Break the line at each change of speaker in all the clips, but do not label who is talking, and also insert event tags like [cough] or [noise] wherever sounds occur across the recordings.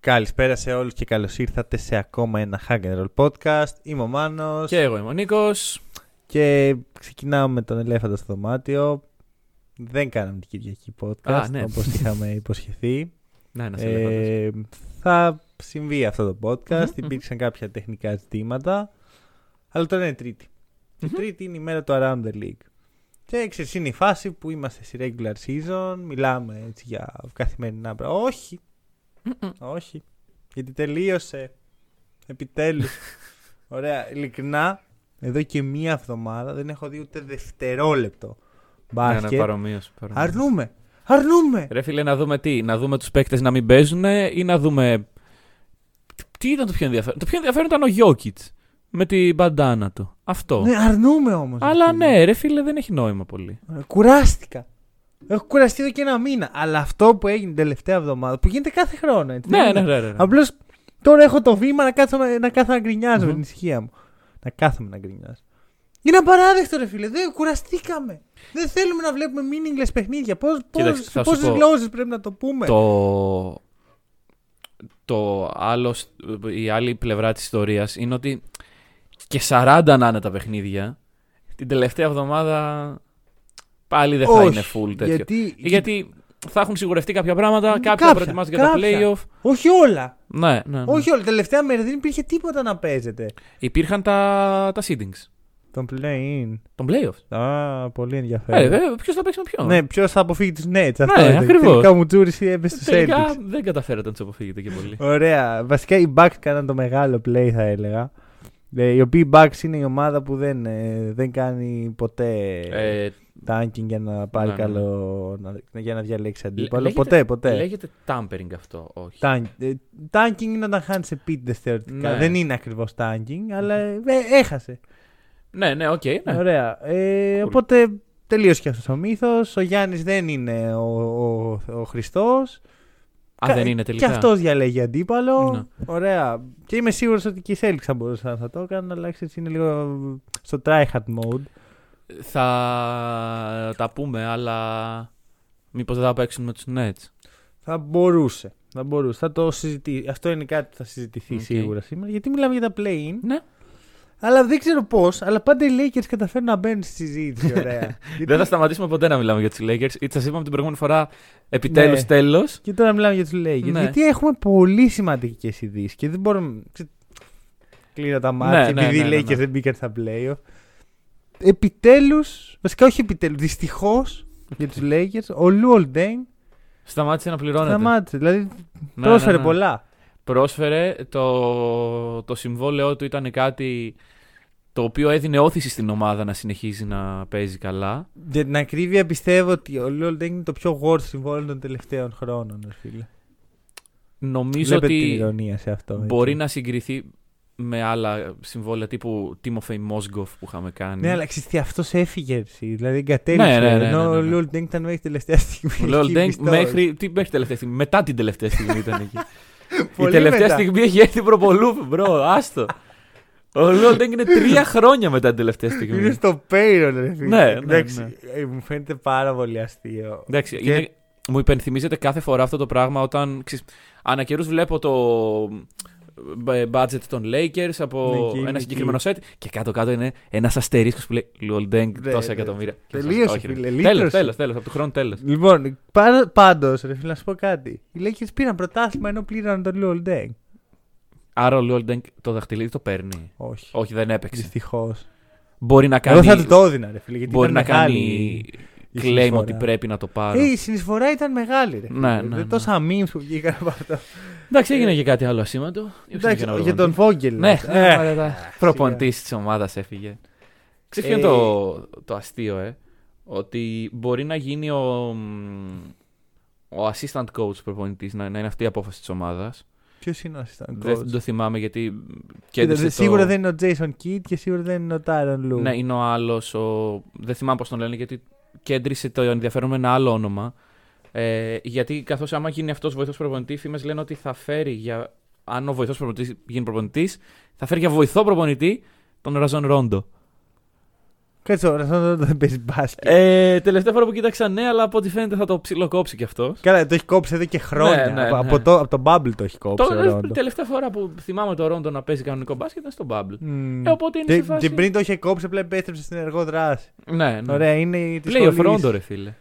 Καλησπέρα σε όλους και καλώς ήρθατε σε ακόμα ένα Hack and Roll podcast. Είμαι ο Μάνος
Και εγώ είμαι ο Νίκος.
και ξεκινάω με τον ελέφαντα στο δωμάτιο. Δεν κάναμε την Κυριακή podcast
Α, ναι.
όπως είχαμε [laughs] υποσχεθεί.
Ναι, να σε ελέφαντας.
Ε, θα συμβεί αυτό το podcast.
Μμμ,
Υπήρξαν κάποια τεχνικά ζητήματα. Αλλά τώρα είναι Τρίτη. Και
Μμμ.
Τρίτη είναι η μέρα του Around the League. Και ξέρεις, είναι η φάση που είμαστε στη regular season. Μιλάμε έτσι για καθημερινά πράγματα. Όχι,
Μμμ. [laughs]
όχι. Γιατί τελείωσε. Επιτέλους. [laughs] Ωραία. Ειλικρινά, εδώ και μία εβδομάδα δεν έχω δει ούτε δευτερόλεπτο
Ναι, ναι,
μπάσκετ.
παρομοίως, παρομοίως.
Αρνούμε. Αρνούμε.
Ρε φίλε, να δούμε τι. Να δούμε τους παίκτες να μην παίζουν ή να δούμε... Τι ήταν το πιο ενδιαφέρον. Το πιο ενδιαφέρον ήταν ο Γιώκητς. Με την μπαντάνα του. Αυτό.
Ναι, αρνούμε όμως.
Αλλά ναι, ρε φίλε, δεν έχει νόημα πολύ.
Κουράστηκα. Έχω κουραστεί εδώ και ένα μήνα. Αλλά αυτό που έγινε την τελευταία εβδομάδα, που γίνεται κάθε χρόνο. Έτσι,
Ναι,
δεν
ναι,
είναι.
ναι. ναι, ναι.
Απλώς τώρα έχω το βήμα να κάθομαι να, κάθω να γκρινιάζω με
Μμμ.
την ησυχία μου. Να κάθομαι να γκρινιάζω. Είναι απαράδεκτο, ρε φίλε. Δεν κουραστήκαμε. Δεν θέλουμε να βλέπουμε meaningless παιχνίδια. Πώς
Κοίταξε, θα σου
πόσες
πω.
γλώσσες πρέπει να το πούμε;
Το... Το άλλο, η άλλη πλευρά της ιστορίας είναι ότι και 40 να είναι τα παιχνίδια, την τελευταία εβδομάδα πάλι δεν θα
Όχι,
είναι full τέτοιο.
Γιατί,
Γιατί θα έχουν σιγουρευτεί κάποια πράγματα, κάποια,
Κάποια,
προετοιμάζονται για τα
κάποια.
playoff.
Όχι όλα.
Ναι, ναι, ναι.
Όχι όλα. Τελευταία μέρα δεν υπήρχε τίποτα να παίζεται.
Υπήρχαν τα, τα seedings.
Τον play-in.
Των playoffs.
Α, πολύ
Ε,
ενδιαφέρον.
ε, ποιος θα παίξει με ποιον;
Ναι, ποιος θα αποφύγει τους Nets. Αυτό
Ναι,
ήταν.
ακριβώς.
Τελικά μου τσούρισε έπεσε στους
Τελικά
Celtics.
δεν καταφέρατε να τους αποφύγετε και πολύ.
Ωραία. Βασικά οι Bucks κάναν το μεγάλο play, θα έλεγα. Ε, Οι οποίοι Bucks είναι η ομάδα που δεν, ε, δεν κάνει ποτέ
Ε,
tanking για να πάρει
Ναι, ναι, ναι.
καλό. Να, για να διαλέξει αντίπαλο.
λέγεται-
ποτέ, ποτέ.
Λέγεται tampering αυτό, όχι.
Tank, ε, tanking είναι όταν χάνεις επίτηδες θεωρητικά.
Ναι.
Δεν είναι ακριβώς tanking, αλλά ε, έχασε.
Ναι, ναι, οκ. ναι.
Ωραία. Ε,
Cool.
Οπότε τελείωσε και αυτός ο μύθος. Ο Γιάννης δεν είναι ο, ο, ο Χριστός.
Α, δεν είναι τελικά.
Και αυτός διαλέγει αντίπαλο.
Ναι.
Ωραία. Και είμαι σίγουρος ότι και οι Celtics θα μπορούσαν να το έκαναν, αλλά ξέρεις, είναι λίγο στο tryhard mode.
Θα τα πούμε, αλλά μήπως δεν θα παίξουν με τους Nets;
Θα μπορούσε. Θα μπορούσε. Θα το συζητήσει. Αυτό είναι κάτι που θα συζητηθεί
Οκ.
σίγουρα σήμερα. Γιατί μιλάμε για τα play-in.
Ναι.
Αλλά δεν ξέρω πώς. Αλλά πάντα οι Lakers καταφέρουν να μπαίνουν στη συζήτηση. Ωραία. [laughs] Γιατί-
Δεν θα σταματήσουμε ποτέ να μιλάμε για τους Lakers. Ή σας είπαμε την προηγούμενη φορά επιτέλους
Ναι.
τέλος.
Και τώρα μιλάμε για τους Lakers.
Ναι.
Γιατί έχουμε πολύ σημαντικές ειδήσεις και δεν μπορούμε. ξε- Κλείνω τα μάτια
Ναι, ναι,
επειδή
ναι,
οι
ναι,
Lakers
ναι.
δεν μπήκαν στα playoff. Επιτέλους, βασικά όχι επιτέλους, δυστυχώς για τους Lakers, ο Λουολ Ντέν
Σταμάτησε να πληρώνεται.
σταμάτησε. Δηλαδή
Ναι,
πρόσφερε
ναι, ναι.
πολλά.
Πρόσφερε, το, το συμβόλαιό του ήταν κάτι το οποίο έδινε όθηση στην ομάδα να συνεχίζει να παίζει καλά.
Για την ακρίβεια πιστεύω ότι ο Λουολ Ντέν είναι το πιο worst συμβόλαιο των τελευταίων χρόνων. Ρε φίλε.
Νομίζω
Βλέπετε την
ότι
ηρωνία σε αυτό. έτσι.
μπορεί να συγκριθεί με άλλα συμβόλαια τύπου Τίμοφεϊ Μόσγκοφ που είχαμε κάνει.
Ναι, αλλά ξέρεις τι, αυτός έφυγε εσύ. Δηλαδή εγκατέλειψε.
Ναι, ναι, ναι,
ενώ
ναι, ναι,
ο
ναι.
Λουολ Ντέν ήταν μέχρι τελευταία στιγμή.
Ο Λεο
εκεί
Ντέγκ
πιστός.
μέχρι, τι, μέχρι τελευταία στιγμή. Μετά την τελευταία στιγμή ήταν εκεί. [laughs] Η
Πολύ
τελευταία
μετά.
στιγμή έχει έρθει προπολού, μπρο, άστο. Ο Λεο Ντέγκ είναι τρία χρόνια μετά την τελευταία
Είναι
στιγμή.
στο payroll, ρε φίλε.
Ναι, ναι,
Εντάξει,
ναι.
ε, μου φαίνεται πάρα πολύ αστείο.
Εντάξει,
Και-
είναι, μου υπενθυμίζεται κάθε φορά αυτό το πράγμα όταν ξέρεις, ανά καιρούς βλέπω το ε, budget των Lakers από
Ναι, και είναι
ένα
εκεί.
συγκεκριμένο set και κάτω-κάτω είναι ένας αστερίσκος που λέει Λουολ Ντέγκ
Ναι,
τόσα
ναι.
εκατομμύρια.
Τελείωσε,
Όχι, ρε.
φίλε,
Τέλος,
λύτρωσε.
τέλος, τέλος, από του χρόνου τέλος.
Λοιπόν, πάντως, ρε φίλε, να σου πω κάτι. Οι Lakers πήραν πρωτάθλημα ενώ πλήρωναν τον Λουολ Ντέγκ.
Άρα ο Λουολ Ντέγκ το δαχτυλίδι το παίρνει.
Όχι.
Όχι, δεν έπαιξε.
Δυστυχώς.
Μπορεί να
Εγώ
κάνει,
θα του το έδινα, ρε φίλε. Γιατί
μπορεί
ήταν
να
μεγάλη
κάνει
η
claim
συνεισφορά.
ότι πρέπει να το πάρω.
Ε, η συνεισφορά ήταν μεγάλη, ρε. φίλε.
Ναι, ναι,
Δεν
ναι.
Τόσα memes που βγήκαν από αυτό.
Εντάξει, έγινε και κάτι άλλο ασήμαντο.
Εντάξει, για τον Φόγγελ.
Ναι,
Ε,
ναι, προπονητής της ομάδας έφυγε. Ξέρεις ποιο είναι
Ε,
το, το αστείο, ε; Ότι μπορεί να γίνει ο, ο assistant coach προπονητής, να, να είναι αυτή η απόφαση της ομάδας.
Ποιος είναι ο assistant
Δεν
coach;
το θυμάμαι γιατί.
Κοίτα,
κέντρισε το-
Σίγουρα δεν είναι ο Jason Kidd και σίγουρα δεν είναι ο Tyron Lue.
Ναι, είναι ο άλλος. Ο... Δεν θυμάμαι πώς τον λένε γιατί κέντρισε το ενδιαφέρον με ένα άλλο όνομα. Ε, γιατί καθώς άμα γίνει αυτός βοηθός προπονητής, οι φήμες λένε ότι θα φέρει για. Αν ο βοηθός προπονητής γίνει προπονητής, θα φέρει για βοηθό προπονητή τον Ραζόν Ρόντο.
Κάτσε ο Ρασόν δεν παίζει μπάσκετ.
Ε, τελευταία φορά που κοίταξα, ναι, αλλά από ό,τι φαίνεται θα το ψιλοκόψει κι αυτός.
Καλά, το έχει κόψει εδώ και χρόνια.
Ναι, ναι,
από,
ναι.
από το, από το Bubble το έχει κόψει. ο
Το,
Ρόντο.
τελευταία φορά που θυμάμαι το Ρόντο να παίζει κανονικό μπάσκετ ήταν στο Bubble.
Μμμ.
Ε, οπότε είναι
και,
σε φάση.
και πριν το είχε κόψει, απλά επέστρεψε στην ενεργό δράση.
Ναι, ναι.
Ωραία, είναι η της
Play of
σχολής.
Rondo, ρε φίλε.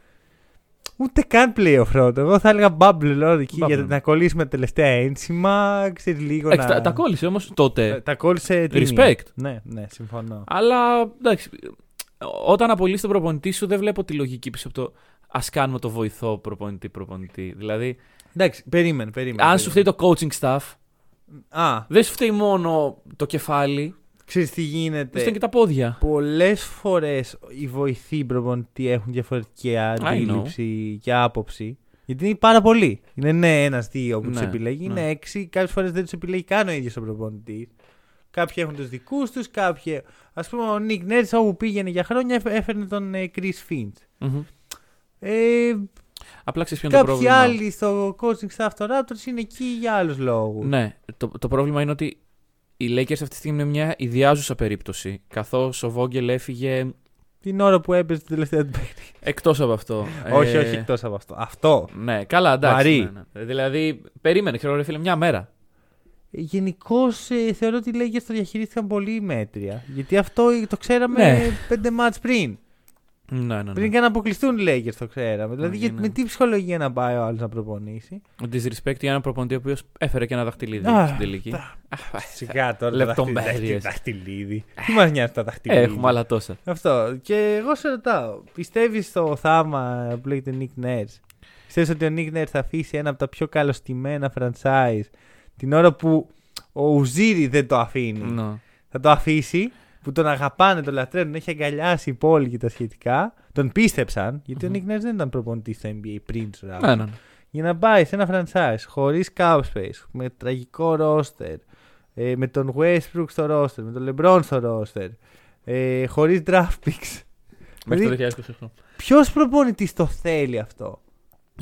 Ούτε καν playoff round. Εγώ θα έλεγα bubble round εκεί
Bubble.
για να κολλήσουμε τα τελευταία ένσημα. Ξέρεις λίγο
Εντάξει,
να.
τα, τα κόλλησε όμως τότε.
Ε, τα κόλλησε. τίμια.
Respect.
Ναι, ναι, συμφωνώ.
Αλλά εντάξει, όταν απολύσει τον προπονητή σου, δεν βλέπω τη λογική πίσω από το ας κάνουμε το βοηθό προπονητή-προπονητή. Δηλαδή,
Εντάξει, περίμενε, περίμενε.
αν σου φταίει το coaching staff,
Α,
δεν σου φταίει μόνο το κεφάλι,
ξέρεις τι
σου
γίνεται.
φταίνουν και τα πόδια.
Πολλές φορές οι βοηθοί προπονητή έχουν διαφορετική αντίληψη και άποψη. Γιατί είναι πάρα πολλοί. Είναι ναι, ένα-δύο που
Ναι,
του επιλέγει.
ναι.
Είναι έξι. Κάποιες φορές δεν τους επιλέγει καν ο ίδιος ο προπονητής. Κάποιοι έχουν τους δικούς τους. Κάποιοι. Α πούμε, ο Νίκ Νέρτ όπου πήγαινε για χρόνια έφε- έφερνε τον Κρι Φίντ.
Μμμ.
Ε,
Απλά ξέρεις ποιο είναι το
κάποιοι
πρόβλημα.
άλλοι στο coaching staff των Raptors είναι εκεί για άλλους λόγους.
Ναι, το, το πρόβλημα είναι ότι οι Lakers αυτή τη στιγμή είναι μια ιδιάζουσα περίπτωση. Καθώς ο Βόγγελ έφυγε
Την ώρα που έπαιζε την τελευταία του παιχνίδι.
εκτός από αυτό.
όχι,
Ε,
όχι εκτός από αυτό. Αυτό.
Ναι, καλά, εντάξει.
Βαρύ.
ναι, ναι. Δηλαδή, περίμενε, ξέρω, ρε φίλε, μια μέρα.
Γενικώς ε, θεωρώ ότι οι Lakers το διαχειρίστηκαν πολύ μέτρια. Γιατί αυτό το ξέραμε
Ναι.
πέντε μάτς πριν.
Ναι, ναι, ναι.
Πριν και να αποκλειστούν οι Lakers το ξέραμε. Δηλαδή
Ναι,
γιατί-
ναι.
με τι ψυχολογία να πάει ο άλλος να προπονήσει;
Ο disrespect για έναν προπονητή ο οποίος έφερε και ένα δαχτυλίδι
Α,
στην τελική.
τα-
Α,
Σιγά τώρα.
Λεπτομέρειες.
Τα δαχτυλίδι. Τι μας νοιάζει τα δαχτυλίδι.
Έχουμε άλλα τόσα.
Αυτό. Και εγώ σε ρωτάω, πιστεύεις στο θάμα που λέγεται Nick Nurse; Πιστεύεις ότι ο Nick Nurse θα αφήσει ένα από τα πιο καλωστημένα franchise την ώρα που ο Ουζίρι δεν το αφήνει.
Ναι.
Θα το αφήσει που τον αγαπάνε, τον λατρεύουν, τον έχει αγκαλιάσει η πόλη και τα σχετικά. Τον πίστεψαν, γιατί ο
Μμμ.
Nick Nurse δεν ήταν προπονητής στο NBA πριν τους Raptors.
Ναι, ναι, ναι.
Για να πάει σε ένα franchise χωρίς cap space, με τραγικό roster, ε, με τον Westbrook στο roster, με τον LeBron στο roster, ε, χωρίς draft picks.
Μέχρι το
Δηλαδή-
2028.
Ποιος προπονητής το θέλει αυτό;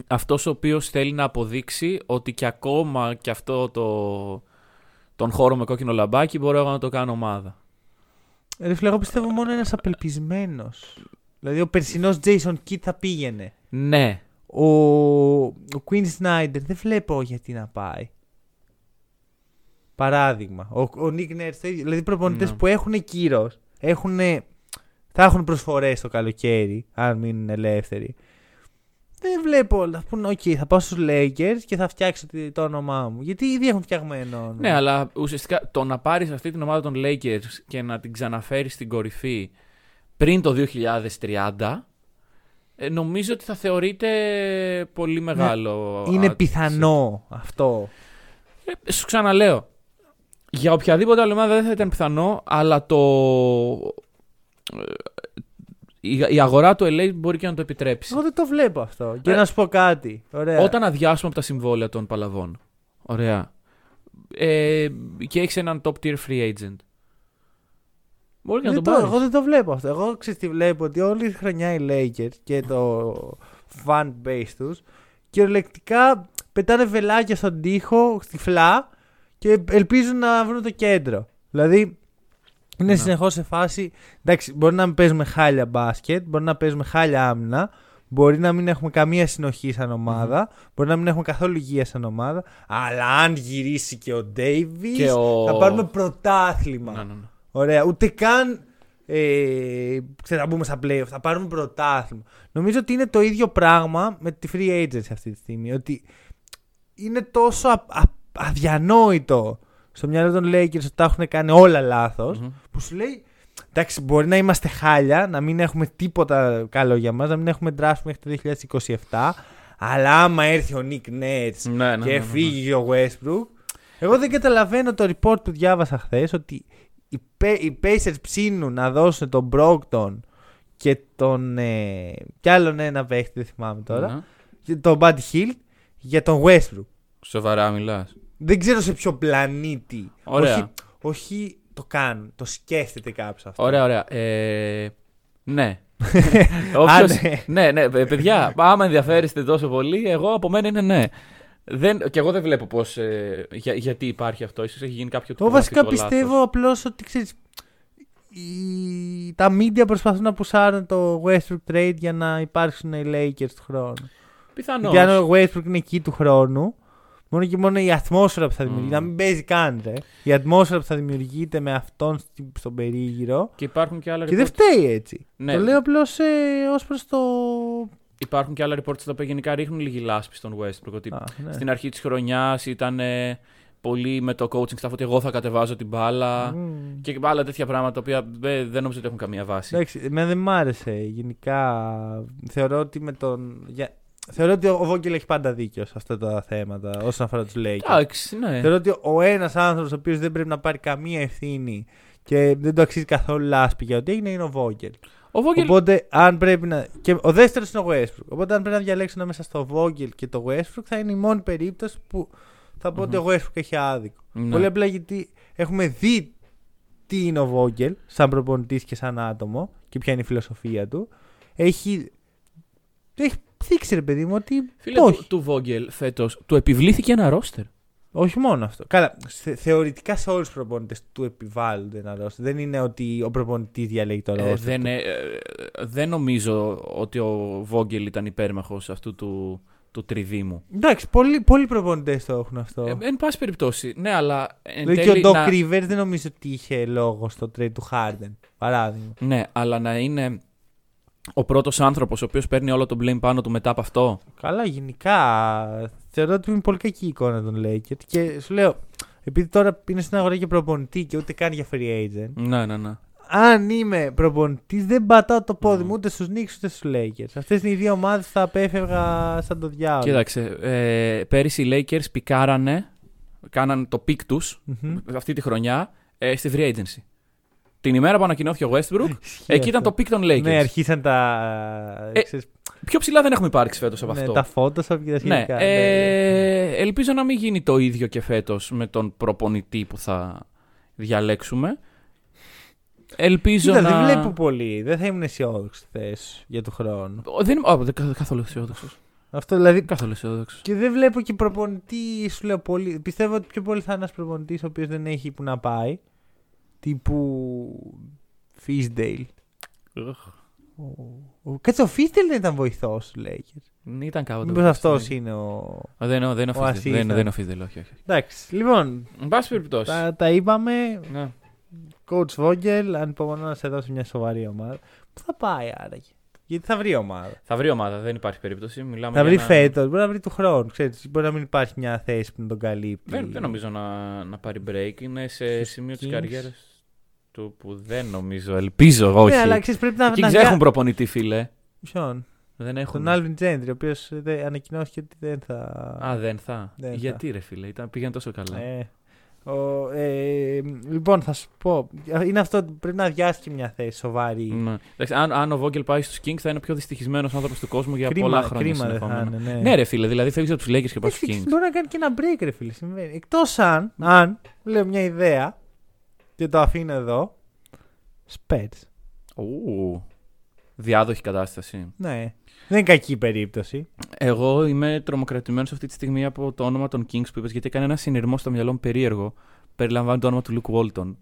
Αυτός ο οποίος θέλει να αποδείξει ότι και ακόμα και αυτό το. τον χώρο με κόκκινο λαμπάκι μπορώ εγώ να το κάνω ομάδα.
Ρε φίλε, εγώ πιστεύω μόνο ένας απελπισμένος. Δηλαδή ο περσινός Jason Kidd θα πήγαινε.
Ναι.
Ο, ο Queen Snyder δεν βλέπω γιατί να πάει. Παράδειγμα. Ο, ο Nick Nurse, το ίδιο. δηλαδή προπονητές
Ναι.
που έχουν κύρος, έχουν, θα έχουν προσφορές το καλοκαίρι, αν μείνουν ελεύθεροι. Δεν βλέπω να πούνε: OK, θα πάω στους Lakers και θα φτιάξω το- το όνομά μου. Γιατί ήδη έχουν φτιαγμένο όνομα.
Ναι, αλλά ουσιαστικά το να πάρεις αυτή την ομάδα των Lakers και να την ξαναφέρεις στην κορυφή πριν το 2030, ε, νομίζω ότι θα θεωρείται πολύ μεγάλο.
Είναι
α,
πιθανό αυτό.
Ε, σου ξαναλέω. Για οποιαδήποτε άλλη ομάδα δεν θα ήταν πιθανό, αλλά το. Ε, Η, η αγορά του LA μπορεί και να το επιτρέψει.
Εγώ δεν το βλέπω αυτό. Και
Ε,
να σου πω κάτι. Ωραία.
Όταν αδειάσουμε από τα συμβόλαια των παλαβών. Ωραία. Ε, και έχεις έναν top tier free agent. Μπορεί και να
δεν
τον
το,
πάρει.
εγώ δεν το βλέπω αυτό. Εγώ ξέρεις τι βλέπω ότι όλη τη χρονιά οι Lakers και το fan base τους κυριολεκτικά πετάνε βελάκια στον τοίχο, στη φλά και ελπίζουν να βρουν το κέντρο. Δηλαδή είναι
Ναι.
συνεχώς σε φάση. Εντάξει, μπορεί να μην παίζουμε χάλια μπάσκετ, μπορεί να παίζουμε χάλια άμυνα, μπορεί να μην έχουμε καμία συνοχή σαν ομαδα μπορεί να μην έχουμε καθόλου υγεία σαν ομάδα. Αλλά αν γυρίσει και ο Davis,
Και ο-
θα πάρουμε πρωτάθλημα.
Ναι, ναι, ναι.
Ωραία, ούτε καν ε, ξέρω, να μπούμε στα playoff, θα πάρουμε πρωτάθλημα. Νομίζω ότι είναι το ίδιο πράγμα με τη free agency αυτή τη στιγμή. Ότι είναι τόσο α, α- αδιανόητο στο μυαλό των Lakers ότι τα έχουν κάνει όλα λάθος,
Μμμ.
που σου λέει εντάξει μπορεί να είμαστε χάλια, να μην έχουμε τίποτα καλό για μας, να μην έχουμε draft μέχρι το 2027, αλλά άμα έρθει ο Nick Nets
Ναι, ναι,
και
ναι, ναι.
φύγει ο Westbrook. Εγώ δεν καταλαβαίνω το report που διάβασα χθες ότι οι, Pa- οι Pacers ψήνουν να δώσουν τον Brockton και τον. Ε, κι άλλον ένα παίχτη, δεν θυμάμαι τώρα.
Ναι.
και Τον Buddy Hill για τον Westbrook.
Σοβαρά μιλάς.
Δεν ξέρω σε ποιο πλανήτη.
Ωραία.
Όχι, όχι το κάνουν. Το σκέφτεται κάποιος αυτό.
Ωραία, ωραία. Ε, ναι. [laughs]
Α,
Όποιος-
ναι.
ναι, ναι, ε, παιδιά, άμα ενδιαφέρεστε τόσο πολύ, εγώ από μένα είναι ναι. Δεν, και εγώ δεν βλέπω πώς, ε, για, γιατί υπάρχει αυτό. Ίσως έχει γίνει κάποιο
Εγώ βασικά
τυπογραφικό
πιστεύω
λάθος.
απλώς ότι ξέρεις, οι... τα media προσπαθούν να πουσάρουν το Westbrook trade για να υπάρξουν οι Lakers του χρόνου.
Πιθανώς.
Γιατί αν ο Westbrook είναι εκεί του χρόνου, μόνο και μόνο η ατμόσφαιρα που θα δημιουργείται,
Mm.
να μην παίζει καν, ρε. Η ατμόσφαιρα που θα δημιουργείται με αυτόν στη- στον περίγυρο.
Και υπάρχουν και άλλα
Και δεν
reports.
φταίει έτσι.
Ναι.
Το λέω απλώς ε, ως προς το.
Υπάρχουν και άλλα reports τα οποία γενικά ρίχνουν λίγη λάσπη στον Westbrook. Ότι
Α, ναι.
στην αρχή της χρονιάς ήταν ε, πολύ με το coaching staff ότι εγώ θα κατεβάζω την μπάλα.
Μμ.
Και άλλα τέτοια πράγματα τα οποία ε, δεν νομίζω ότι έχουν καμία βάση.
Εντάξει, εμένα δεν μ' άρεσε. Γενικά θεωρώ ότι με τον. Για... Θεωρώ ότι ο Vogel έχει πάντα δίκιο σε αυτά τα θέματα όσον αφορά τους Lakers.
Εντάξει, ναι.
Θεωρώ ότι ο ένας άνθρωπος ο οποίος δεν πρέπει να πάρει καμία ευθύνη και δεν το αξίζει καθόλου λάσπη για ό,τι έγινε είναι ο Vogel.
Ο Vogel
Οπότε, αν πρέπει να. Και ο δεύτερος είναι ο Westbrook. Οπότε, αν πρέπει να διαλέξω ανάμεσα στο Vogel και το Westbrook, θα είναι η μόνη περίπτωση που θα πω ότι ο Westbrook έχει άδικο.
Ναι.
Πολύ απλά γιατί έχουμε δει τι είναι ο Vogel σαν προπονητής και σαν άτομο και ποια είναι η φιλοσοφία του. Έχει. Έχει δείξει, ρε παιδί μου, ότι.
Φίλε
το
του,
έχει.
του Vogel φέτος του επιβλήθηκε ένα ρόστερ.
Όχι μόνο αυτό. Καλά, θε- θεωρητικά σε όλους τους προπονητές του επιβάλλονται ένα ρόστερ. Δεν είναι ότι ο προπονητής διαλέγει το
Ε,
ρόστερ.
δεν,
του.
ε, ε, δεν νομίζω ότι ο Vogel ήταν υπέρμαχος αυτού του, του τριδήμου.
Εντάξει, πολλοί, πολλοί προπονητές το έχουν αυτό.
Ε, εν πάση περιπτώσει, ναι, αλλά εν
Δηλαδή και ο
τέλει
Doc
να-
Rivers δεν νομίζω ότι είχε λόγο στο trade του Harden. Παράδειγμα.
Ναι, αλλά να είναι ο πρώτος άνθρωπος ο οποίος παίρνει όλο τον blame πάνω του μετά από αυτό;
Καλά, γενικά θεωρώ ότι είναι πολύ κακή η εικόνα των Lakers. Και σου λέω, επειδή τώρα είναι στην αγορά για προπονητή και ούτε καν για free agent,
Ναι, ναι, ναι.
αν είμαι προπονητής, δεν πατάω το πόδι μου
Mm.
ούτε στους Knicks ούτε στους Lakers. Αυτές είναι οι δύο ομάδες που θα απέφευγα σαν το διάολο.
Κοίταξε, ε, πέρυσι οι Lakers πικάρανε, κάναν το peak τους
Μμμ.
αυτή τη χρονιά ε, στη free agency. Την ημέρα που ανακοινώθηκε ο Westbrook, εκεί ήταν το peak των Lakers.
Ναι, αρχίσαν τα.
Ε,
ξέρεις,
Πιο ψηλά δεν έχουμε υπάρξει φέτος από
ναι,
αυτό.
τα Photoshop και τα
Ναι,
σχετικά.
ε, ελπίζω να μην γίνει το ίδιο και φέτος με τον προπονητή που θα διαλέξουμε. Ελπίζω
Κοίτα,
να...
δεν βλέπω πολύ. Δεν θα ήμουν αισιόδοξος στη θέση για του χρόνου.
Ο, Δεν είμαι... Α, δεν- κα- καθόλου αισιόδοξος.
Αυτό δηλαδή.
Καθόλου αισιόδοξος.
Και δεν βλέπω και προπονητή, σου λέω πολύ. Πιστεύω ότι πιο πολύ θα είναι ένας προπονητής ο οποίος δεν έχει που να πάει. Τύπου. Fisdale. Ο- ο- Κάτσε, ο Fisdale δεν ήταν βοηθός του Lakers.
Ήταν κάποτε.
Μήπως αυτός είναι ο.
Α, Δεν είναι δεν είναι
ο
ο Fizdale.
Ασίς,
Δεν
ε.
δεν είναι ο Fizdale, όχι, όχι.
Εντάξει, λοιπόν.
Εν πάση περιπτώσει.
Τα, τα είπαμε.
Ναι.
Coach Vogel, ανυπομονώ να σε δώσει μια σοβαρή ομάδα. Πού θα πάει άραγε; Γιατί θα βρει ομάδα.
Θα βρει ομάδα, δεν υπάρχει περίπτωση. Μιλάμε
Θα
για
βρει
ένα-
φέτος, μπορεί να βρει του χρόνου. Ξέρεις, μπορεί να μην υπάρχει μια θέση που να τον καλύπτει.
Δεν, δεν νομίζω να, να πάρει break. Είναι σε
Στους
σημείο της
Kings.
καριέρας του που δεν νομίζω. Ελπίζω, όχι.
Ναι, αλλά ξέρεις, πρέπει να.
Εκεί
να
δεν έχουν
δια-
προπονητή, φίλε.
Ποιον;
Δεν έχουν.
Τον Alvin Gentry, ο οποίος ανακοινώθηκε ότι δεν θα.
Α, δεν θα.
Δεν θα.
Γιατί ρε φίλε, ήταν, πήγαινε τόσο καλά.
Ε, ο, ε, λοιπόν, θα σου πω. Είναι αυτό ότι πρέπει να αδειάσει και μια θέση σοβαρή.
Ναι. Εντάξει, αν, αν ο Vogel πάει στους Kings θα είναι ο πιο δυστυχισμένος άνθρωπος του κόσμου για πολλά
κρίμα
χρόνια.
κρίμα δεν θα
συνεχόμενα.
είναι. Ναι,
Ναι, ρε φίλε, δηλαδή φεύγεις από τους Lakers και πάει στους
Εντάξει,
Kings.
Μπορεί να κάνει και ένα break, ρε φίλε. Συμβαίνει. Εκτός αν, αν, λέω μια ιδέα και το αφήνω εδώ. Spets.
Ου, διάδοχη κατάσταση.
Ναι. Δεν είναι κακή περίπτωση.
Εγώ είμαι τρομοκρατημένος αυτή τη στιγμή από το όνομα των Kings που είπες, γιατί έκανε ένα συνειρμό στο μυαλό μου περίεργο. Περιλαμβάνει το όνομα του Luke Walton.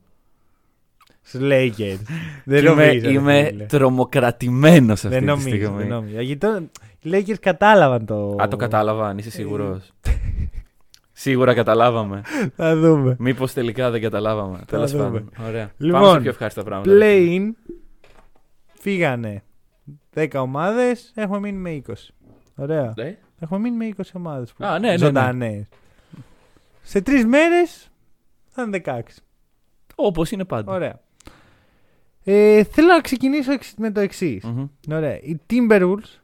Στου Lakers. [laughs] δεν
Και είμαι,
νομίζω. ρε
είμαι
φίλε.
τρομοκρατημένος αυτή
Δεν
τη
νομίζω,
στιγμή.
δεν νομίζω. Γιατί το, οι Lakers κατάλαβαν το.
Α, το κατάλαβα, αν είσαι σίγουρος. [laughs] Σίγουρα καταλάβαμε.
Θα δούμε.
Μήπως τελικά δεν καταλάβαμε. Τέλος
δούμε.
πάντων. Ωραία.
Λοιπόν,
Πάμε σε πιο ευχάριστα πράγματα.
Play-in. Φύγανε 10 ομάδες. Έχουμε μείνει με 20. Ωραία.
Ε,
Έχουμε μείνει με 20 ομάδες.
Α, ναι, ναι, ναι.
Ζωντανέ. Σε τρεις μέρες θα είναι 16.
Όπως είναι πάντα.
Ωραία. Ε, θέλω να ξεκινήσω εξ- με το εξής.
Μμμ.
Ωραία. Οι Timberwolves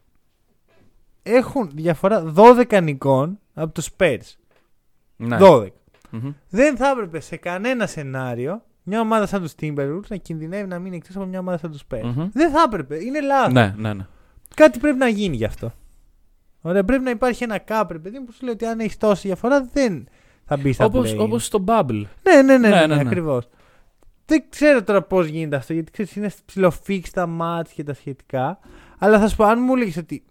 έχουν διαφορά 12 νικών από τους Spurs.
Ναι.
12.
Μμμ.
Δεν θα έπρεπε σε κανένα σενάριο μια ομάδα σαν τους Timberwolves να κινδυνεύει να μείνει εκτός από μια ομάδα σαν τους Spurs.
Μμμ.
Δεν θα έπρεπε. Είναι λάθος.
Ναι, ναι, ναι.
Κάτι πρέπει να γίνει γι' αυτό. Ωραία, πρέπει να υπάρχει ένα κάπρε, παιδί μου, που σου λέει ότι αν έχεις τόση διαφορά δεν, θα μπεις στα
Όπως,
play-in.
όπως στο Bubble.
Ναι, ναι, ναι, ναι,
Ναι,
ναι,
ναι, ναι.
ακριβώς. Δεν ξέρω τώρα πώς γίνεται αυτό, γιατί ξέρεις, είναι ψηλοφίξ τα μάτς και τα σχετικά. Αλλά θα σου πω, αν μου έλεγες ότι.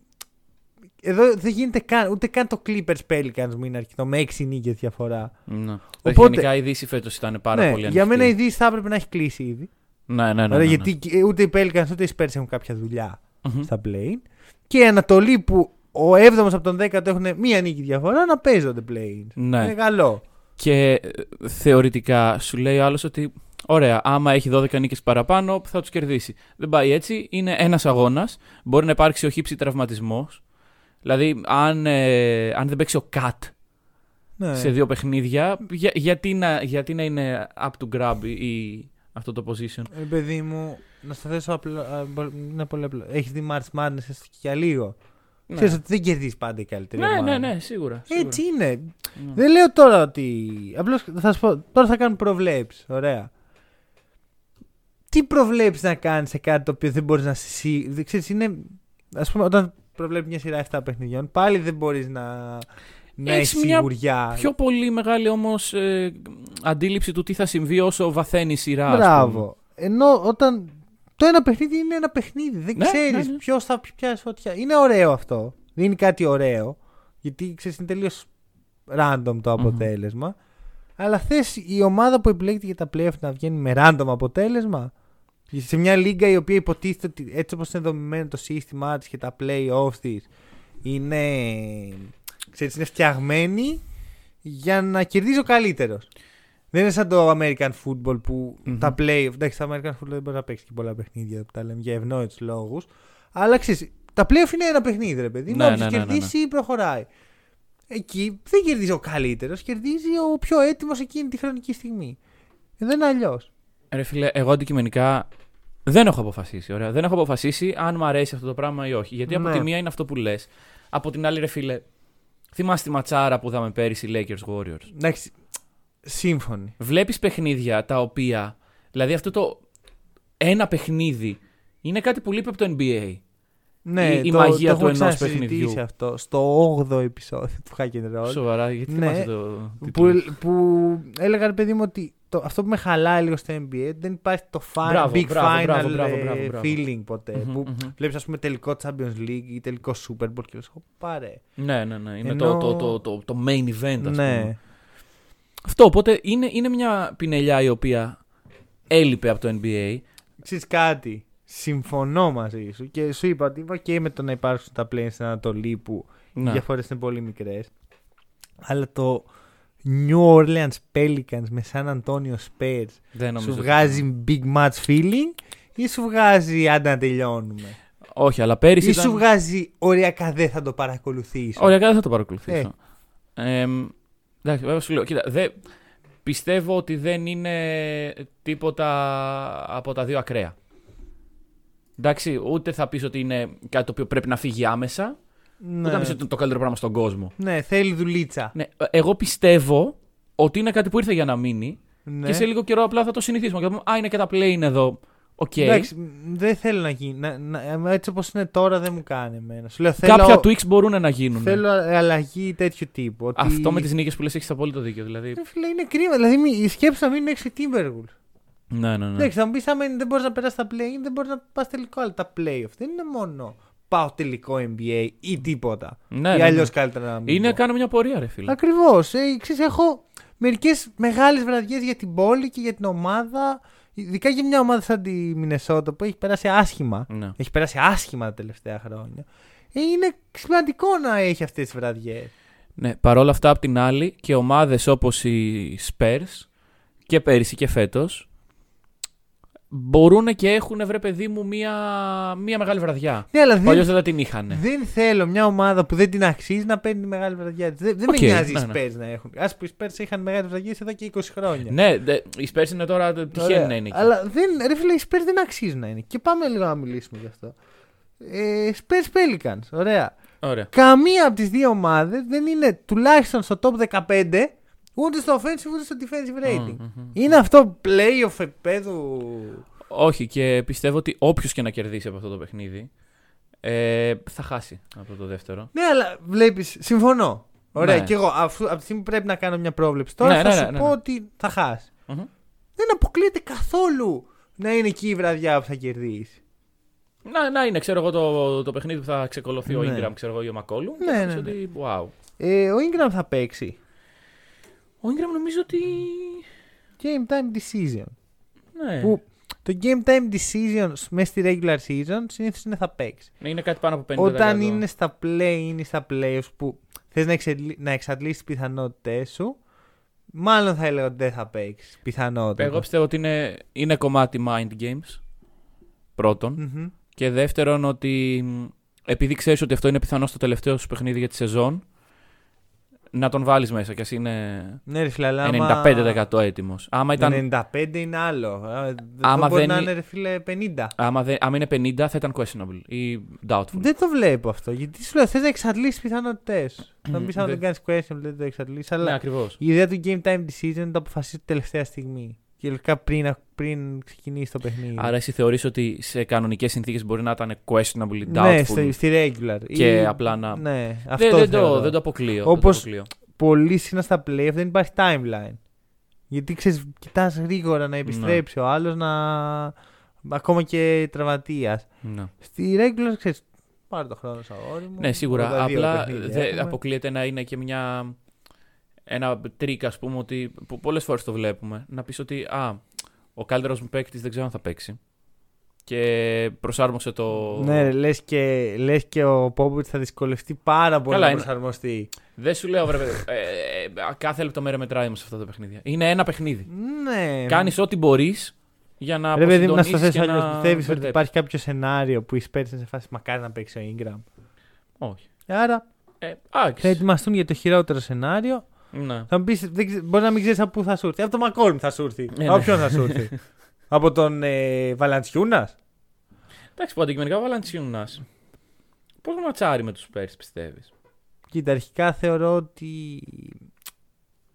Εδώ δεν γίνεται καν, ούτε καν το Clippers Pelicans μου είναι αρκετό με 6 νίκες διαφορά.
Ναι.
Οπότε-
Γενικά η Δύση φέτος ήταν πάρα
ναι,
πολύ
για μένα η
ανοιχτή.
Δύση θα έπρεπε να έχει κλείσει ήδη.
Ναι, ναι, ναι.
Ωραία,
ναι, ναι.
Γιατί και- ούτε οι Pelicans ούτε οι Spurs έχουν κάποια δουλειά
Μμμ.
στα play. Και η Ανατολή που ο 7ο από τον 10ο έχουν μία νίκη διαφορά να παίζονται play.
Ναι.
Είναι καλό.
Και ε, θεωρητικά σου λέει ο άλλος ότι ωραία, άμα έχει 12 νίκες παραπάνω θα τους κερδίσει. Δεν πάει έτσι. Είναι ένας αγώνας. Μπορεί να υπάρξει ο χύψη τραυματισμός. Δηλαδή, αν, ε, αν δεν παίξει ο Κατ
Ναι.
σε δύο παιχνίδια, για- γιατί, να, γιατί να είναι up to grab η, αυτό το position;
Ε, παιδί μου, να στο θέσω απλό. α, μπο- Είναι πολύ απλό. Έχεις δει March Madness έστω και για λίγο;
Ναι.
Ξέρεις ότι δεν κερδίζεις πάντα η καλύτερη
ναι,
ομάδα.
ναι, ναι, σίγουρα. σίγουρα.
Έτσι είναι.
Ναι.
Δεν λέω τώρα ότι. Απλώς θα σου πω. Τώρα θα κάνουν προβλέψεις. Ωραία. Τι προβλέψεις να κάνεις σε κάτι το οποίο δεν μπορείς να συ... δεν Ξέρεις, είναι. Α πούμε, όταν προβλέπει μια σειρά 7 παιχνιδιών, πάλι δεν μπορείς να. Να
Έχεις
έχεις
μια
σιγουριά.
Πιο πολύ μεγάλη όμως αντίληψη του τι θα συμβεί όσο βαθαίνει η σειρά. ας πούμε.
Μπράβο. Ενώ όταν. Το ένα παιχνίδι είναι ένα παιχνίδι. Δεν
Ναι,
ξέρεις
ναι, ναι.
ποιος θα πιάσει φωτιά. Είναι ωραίο αυτό. Δεν είναι κάτι ωραίο. Γιατί ξέρεις, είναι τελείως random το αποτελεσμα Αλλά θες η ομάδα που επιλέγεται για τα playoff να βγαίνει με random αποτέλεσμα; Σε μια λίγα η οποία υποτίθεται ότι έτσι όπως είναι δομημένο το σύστημά της και τα playoffs της είναι, ξέρεις, είναι φτιαγμένη για να κερδίζει ο καλύτερος. Δεν είναι σαν το American football που
Μμμ.
τα play. Εντάξει, τα American football δεν μπορεί να παίξει και πολλά παιχνίδια που τα λέμε για ευνόητους λόγους. Αλλά ξέρεις, τα playoff είναι ένα παιχνίδι, ρε παιδί.
Ναι,
Ναι,
ναι, ναι, ναι, ναι.
κερδίσει προχωράει. Εκεί δεν κερδίζει ο καλύτερος, κερδίζει ο πιο έτοιμος εκείνη τη χρονική στιγμή. Εδώ είναι αλλιώς.
Ρε φίλε, εγώ αντικειμενικά δεν έχω αποφασίσει. Ωραία. Δεν έχω αποφασίσει αν μου αρέσει αυτό το πράγμα ή όχι. Γιατί από
Ναι.
τη μία είναι αυτό που λες. Από την άλλη, ρε φίλε, θυμάσαι τη ματσάρα που είδαμε πέρυσι Lakers Warriors;
Εντάξει, σύμφωνοι.
Βλέπεις παιχνίδια τα οποία. Δηλαδή αυτό το ένα παιχνίδι είναι κάτι που λείπει από το NBA.
Ναι,
η
το,
μαγεία
το
του
έχουμε
ενός
ξανασυζητήσει
παιχνιδιού.
αυτό στο 8ο επεισόδιο του Hack and Roll.
Σοβαρά, γιατί
Ναι.
θυμάσαι το.
Που,
τίτλος;
που έλεγα ρε παιδί μου ότι το, αυτό που με χαλάει λίγο στο NBA δεν υπάρχει το fi-
Μπράβο,
big
μπράβο,
final
μπράβο, μπράβο,
ε,
μπράβο, μπράβο.
feeling ποτέ.
Μμμ,
που
μμμ.
βλέπεις ας πούμε τελικό Champions League ή τελικό Super Bowl και λες «Ω, πάρε.
Ναι, ναι, ναι. Είναι
Ενώ-
το, το, το, το, το main event, ας πούμε.
Ναι.
Αυτό, οπότε είναι, είναι μια πινελιά η οποία έλειπε από το NBA.
Ξέρεις κάτι, συμφωνώ μαζί σου και σου είπα ότι είμαι και με το να υπάρξουν τα planes στην Ανατολή που οι
Ναι.
διαφορές είναι πολύ μικρές. Αλλά το New Orleans Pelicans με San Antonio Spurs
Δεν νομίζω
σου
ότι-
βγάζει big match feeling ή σου βγάζει άντα να τελειώνουμε;
Όχι, αλλά πέρυσι.
Ή
ήταν...
σου βγάζει οριακά δεν θα το παρακολουθήσω.
Ωραία, δεν θα το παρακολουθήσω. Ε, εντάξει, βέβαια σου λέω. Κοίτα, δεν- πιστεύω ότι δεν είναι τίποτα από τα δύο ακραία. Εντάξει, ούτε θα πεις ότι είναι κάτι το οποίο πρέπει να φύγει άμεσα,
Ναι.
ούτε θα πεις ότι είναι το καλύτερο πράγμα στον κόσμο.
ναι, θέλει δουλίτσα.
Ναι, εγώ πιστεύω ότι είναι κάτι που ήρθε για να μείνει
Ναι.
και σε λίγο καιρό απλά θα το συνηθίσουμε. Και θα πούμε, Α, είναι και τα play είναι εδώ. Οκ.
Εντάξει, μ, δεν θέλω να γίνει. Να, να, έτσι όπως είναι τώρα δεν μου κάνει εμένα. Σου λέω, θέλω,
Κάποια tweaks μπορούν να γίνουν.
θέλω αλλαγή τέτοιου τύπου. Ότι...
Αυτό με τις νίκες που λες έχεις απόλυτο δίκιο. Δηλαδή.
Ρε φίλε, είναι κρίμα. Δηλαδή, μη- η σκέψη να μείνουν έξω οι Timberwolves.
Ναι, ναι, ναι.
Εντάξει, θα μου πεις, άμα δεν μπορείς να περάσεις τα play, δεν μπορείς να πας τελικό. Αλλά τα playoff δεν είναι μόνο πάω τελικό NBA ή τίποτα.
Ναι,
ή
ναι,
αλλιώς
ναι.
καλύτερα να μην.
Είναι
πω.
κάνω μια πορεία, ρε φίλε.
Ακριβώς. Ε, ξέρεις, έχω μερικές μεγάλες βραδιές για την πόλη και για την ομάδα. Ειδικά για μια ομάδα σαν τη Μινεσότα που έχει περάσει άσχημα.
Ναι.
Έχει περάσει άσχημα τα τελευταία χρόνια. Ε, είναι σημαντικό να έχει αυτές τις βραδιές.
ναι. Παρ' όλα αυτά, απ' την άλλη, και ομάδες όπως οι Spurs και πέρυσι και φέτος μπορούν και έχουν, βρε παιδί μου, μια, μια μεγάλη βραδιά.
Ναι, αλλά
Παλιώ
δεν,
δεν θα την είχαν.
δεν θέλω μια ομάδα που δεν την αξίζει να παίρνει τη μεγάλη βραδιά τη. Δεν, δεν
Οκ,
με νοιάζει
ναι,
οι
ναι.
Spurs να έχουν. Α που οι Spurs είχαν μεγάλε βραδιέ εδώ και 20 χρόνια.
Ναι, δε, οι Spurs είναι τώρα τυχαίνει
Ωραία.
να είναι εκεί.
Αλλά δεν, ρε φίλε, οι Spurs δεν αξίζουν να είναι. Και πάμε λίγο να μιλήσουμε γι' αυτό. Ε, Spurs Pelicans, ωραία.
Ωραία.
Καμία από τις δύο ομάδες δεν είναι τουλάχιστον στο top 15 ούτε στο offensive ούτε στο defensive rating.
Μμμ, μμμ.
Είναι αυτό playoff επίπεδου;
Όχι, και πιστεύω ότι όποιος και να κερδίσει από αυτό το παιχνίδι ε, θα χάσει από το δεύτερο.
Ναι, αλλά βλέπεις, συμφωνώ. Ωραία,
Ναι.
και εγώ αφού, από τη στιγμή που πρέπει να κάνω μια πρόβλεψη τώρα
Ναι,
θα
ναι,
σου
ναι, ναι,
πω
ναι.
ότι θα χάσει.
Μμμ.
Δεν αποκλείεται καθόλου να είναι εκεί η βραδιά που θα κερδίσεις.
Να, να είναι, ξέρω εγώ, το, το παιχνίδι που θα ξεκολωθεί ο
Ναι.
Ingram, ξέρω εγώ, ή ο Μακόλου.
Ναι, ναι, ναι.
Ότι, wow.
Ε, ο Ingram θα παίξει.
Ο Ingram νομίζω ότι.
Game time decision.
Ναι.
Που το game time decisions μέσα στη regular season συνήθως είναι θα παίξεις.
Ναι, είναι κάτι πάνω από 50%.
Όταν είναι στα play ή στα playoffs που θες να, εξελι... να εξαντλήσεις τι πιθανότητές σου, μάλλον θα έλεγα ότι δεν θα παίξεις. Πιθανότητα.
Εγώ πιστεύω ότι είναι, είναι κομμάτι mind games. Πρώτον.
Μμμ.
Και δεύτερον, ότι μ, επειδή ξέρεις ότι αυτό είναι πιθανό στο τελευταίο σου παιχνίδι για τη σεζόν, να τον βάλεις μέσα κι ας είναι
Ναι, ρε φίλε, αλλά άμα-
95% έτοιμος. Άμα, ήταν,
95 είναι άλλο. Α,
Άμα
μπορεί
δεν
να
είναι-
είναι ρε φίλε 50.
άμα, δεν- άμα είναι 50, θα ήταν questionable ή doubtful.
Δεν το βλέπω αυτό. Γιατί σου λέω θες να εξαντλήσεις πιθανότητέ. Θα μου πεις αν
Δεν-
το κάνεις question, δεν το εξαντλήσει.
Ναι,
Αλλά
ακριβώς.
η ιδέα του game time decision είναι το αποφασίσει τελευταία στιγμή. Και λογικά πριν, πριν ξεκινήσει το παιχνίδι.
Άρα εσύ θεωρείς ότι σε κανονικές συνθήκες μπορεί να ήταν questionable ή doubtful.
ναι, στη, στη regular.
Και
Ή-
απλά να-
Ναι, αυτό
δεν, δεν,
θεωρώ.
το, δεν το αποκλείω. δεν το
Όπως-
αποκλείω.
Πολύ συχνά στα playoff δεν υπάρχει timeline. Γιατί ξέρεις, κοιτάς γρήγορα να επιστρέψει ο άλλος να. ακόμα και τραυματίας.
Ναι.
Στη regular ξέρεις. Πάρε το χρόνο σου, αγόρι μου.
Ναι, σίγουρα.
82
Απλά
παιχνίδια
δεν
έχουμε.
αποκλείεται να είναι και μια. Ένα τρίκ, ας πούμε, ότι. που πολλές φορές το βλέπουμε. Να πεις ότι. Α, ο καλύτερος μου παίκτης δεν ξέρω αν θα παίξει. Και προσάρμοσε το.
Ναι, λες και, λες και ο Πόμπιτ θα δυσκολευτεί πάρα πολύ
Καλά,
να
είναι-
προσαρμοστεί.
Δεν σου λέω, βρε, παιδί, ε, ε, κάθε λεπτομέρεια μετράει όμως σε αυτά τα παιχνίδια. Είναι ένα παιχνίδι.
Ναι.
Κάνεις ό,τι μπορείς για να
Ρε παιδί μου, να στο
αποσυντονίσεις
θέσω
και
αλλιώς.
να
Πιστεύεις ότι
μπερδέψεις.
υπάρχει κάποιο σενάριο που οι Spurs είναι σε φάση μακάρι να παίξει ο Ingram.
Όχι.
Άρα
Ε,
θα
άξι.
ετοιμαστούν για το χειρότερο σενάριο.
Ναι.
Θα μου πει, μπορεί να μην ξέρεις από πού θα σου έρθει. Από τον Μακόλμ θα σου έρθει.
Ε,
από
ναι.
ποιον θα σου έρθει. [laughs] από τον ε, Βαλαντσιούνας.
Εντάξει, που αντικειμενικά ο Βαλαντσιούνας. Πώ ματσάρει με τους Πέρσι, πιστεύεις.
Κοίτα, αρχικά θεωρώ ότι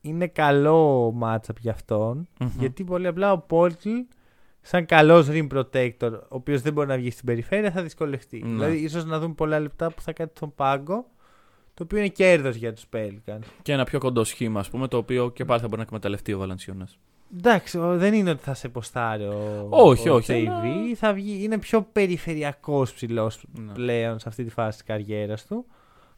είναι καλό matchup για αυτον Γιατί πολύ απλά ο Πόλτλ, σαν καλός rim protector, ο οποίος δεν μπορεί να βγει στην περιφέρεια, θα δυσκολευτεί.
Ναι.
Δηλαδή, ίσως να δούμε πολλά λεπτά που θα κάνει στον πάγκο, το οποίο είναι κέρδος για τους Pelicans.
Και ένα πιο κοντό σχήμα, ας πούμε, το οποίο και πάλι θα μπορεί να εκμεταλλευτεί ο Βαλαντσιούνα.
Εντάξει, ο- δεν είναι ότι θα σε ποστάρει ο,
Όχι,
ο
όχι,
JV.
αλλά-
Θα βγει, είναι πιο περιφερειακός ψηλός
Ναι.
πλέον σε αυτή τη φάση της καριέρας του.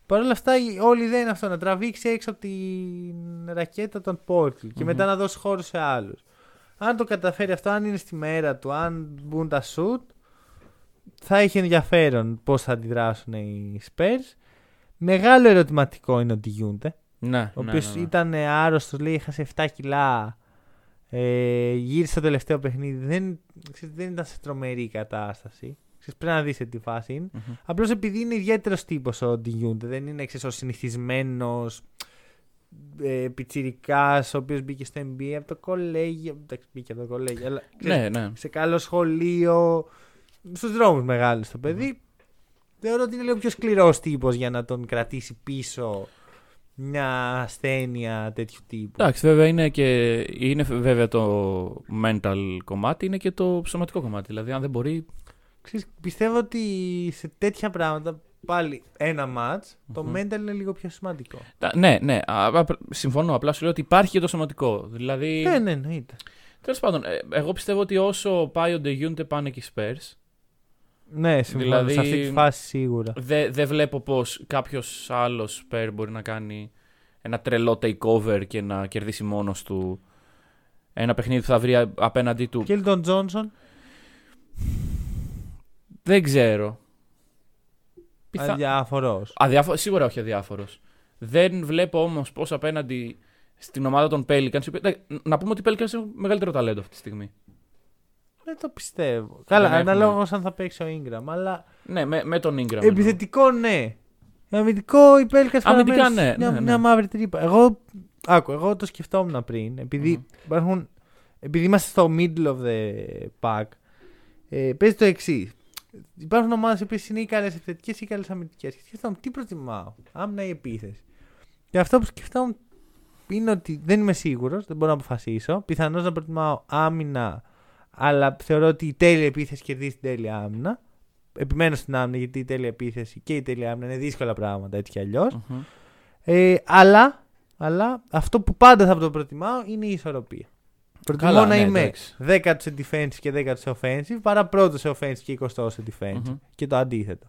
Παρ' όλα αυτά, η- όλη η ιδέα είναι αυτό, να τραβήξει έξω από την ρακέτα τον Πόρτλ και
Μμμ.
μετά να δώσει χώρο σε άλλους. Αν το καταφέρει αυτό, αν είναι στη μέρα του, αν μπουν τα shoot, θα έχει ενδιαφέρον πώς θα αντιδράσουν οι Spurs. Μεγάλο ερωτηματικό είναι ο Ντιγιούντε,
Ναι,
ο
ναι,
οποίος
ναι, ναι.
ήταν άρρωστος, λέει, έχασε 7 κιλά. Ε, γύρισε στο τελευταίο παιχνίδι. Δεν, ξέρεις, δεν ήταν σε τρομερή κατάσταση. Ξέρεις, πρέπει να δεις σε τι φάση είναι.
Μμμ.
Απλώς επειδή είναι ιδιαίτερος τύπος ο Ντιγιούντε, δεν είναι ξέρεις, ο συνηθισμένος ε, πιτσιρικάς, ο οποίος μπήκε στο NBA από το κολέγιο. Εντάξει, μπήκε από το κολέγιο, αλλά ξέρεις,
Ναι, ναι.
σε καλό σχολείο, στους δρόμους μεγάλο το παιδί. Θεωρώ ότι είναι λίγο πιο σκληρός τύπος για να τον κρατήσει πίσω μια ασθένεια τέτοιου τύπου.
Εντάξει, βέβαια είναι και είναι βέβαια το mental κομμάτι, είναι και το σωματικό κομμάτι. Δηλαδή, αν δεν μπορεί.
Ξέρεις, πιστεύω ότι σε τέτοια πράγματα πάλι ένα match, το
Μμμ.
mental είναι λίγο πιο σημαντικό.
Τα- Ναι, ναι, α, α, συμφωνώ. Απλά σου λέω ότι υπάρχει και το σωματικό. Δηλαδή.
Ναι, ναι, εννοείται.
Τέλος πάντων, ε, εγώ πιστεύω ότι όσο πάει ο Ντεγιούντε πάνε και οι Spurs.
Ναι, συμφωνώ.
Δηλαδή-
Σε αυτή τη φάση σίγουρα.
Δεν δεν βλέπω πώ κάποιος άλλος Spur μπορεί να κάνει ένα τρελό takeover και να κερδίσει μόνος του ένα παιχνίδι που θα βρει α- απέναντί του.
Κέλτον Τζόνσον,
Δεν ξέρω. Πιθα...
αδιάφορος.
Αδιάφο... Σίγουρα όχι αδιάφορος. Δεν βλέπω όμως πώ απέναντι στην ομάδα των Pelicans. οι οποίοι- εντάξει, Να πούμε ότι οι Pelicans έχουν μεγαλύτερο ταλέντο αυτή τη στιγμή.
Δεν το πιστεύω. Καλά,
έχουμε.
αναλόγως αν θα παίξει ο Ingram. Αλλά
Ναι, με, με τον Ingram.
επιθετικό ναι. Αμυντικό η Pelicans
Αμυντικά,
παραμένει
ναι,
Μια,
ναι, ναι.
μια μαύρη τρύπα. Εγώ, άκου, εγώ το σκεφτόμουν πριν. Επειδή,
Μμμ.
υπάρχουν, επειδή είμαστε στο middle of the pack, ε, παίζει το εξής. Υπάρχουν ομάδες που είναι ή καλές επιθετικές ή καλές αμυντικές. Και σκεφτόμουν τι προτιμάω, άμυνα ή επίθεση. Και αυτό που σκεφτόμουν είναι ότι δεν είμαι σίγουρος, δεν μπορώ να αποφασίσω. Πιθανώς να προτιμάω άμυνα, αλλά θεωρώ ότι η τέλεια επίθεση κερδίζει την τέλεια άμυνα. Επιμένω στην άμυνα γιατί η τέλεια επίθεση και η τέλεια άμυνα είναι δύσκολα πράγματα έτσι κι αλλιώς.
Μμμ.
Ε, αλλά, αλλά αυτό που πάντα θα το προτιμάω είναι η ισορροπία. Προτιμώ
Καλά,
να
ναι,
είμαι
εντάξει.
10 σε defense και 10 σε offensive παρά πρώτο σε offensive και 20 σε defense.
Μμμ.
Και το αντίθετο.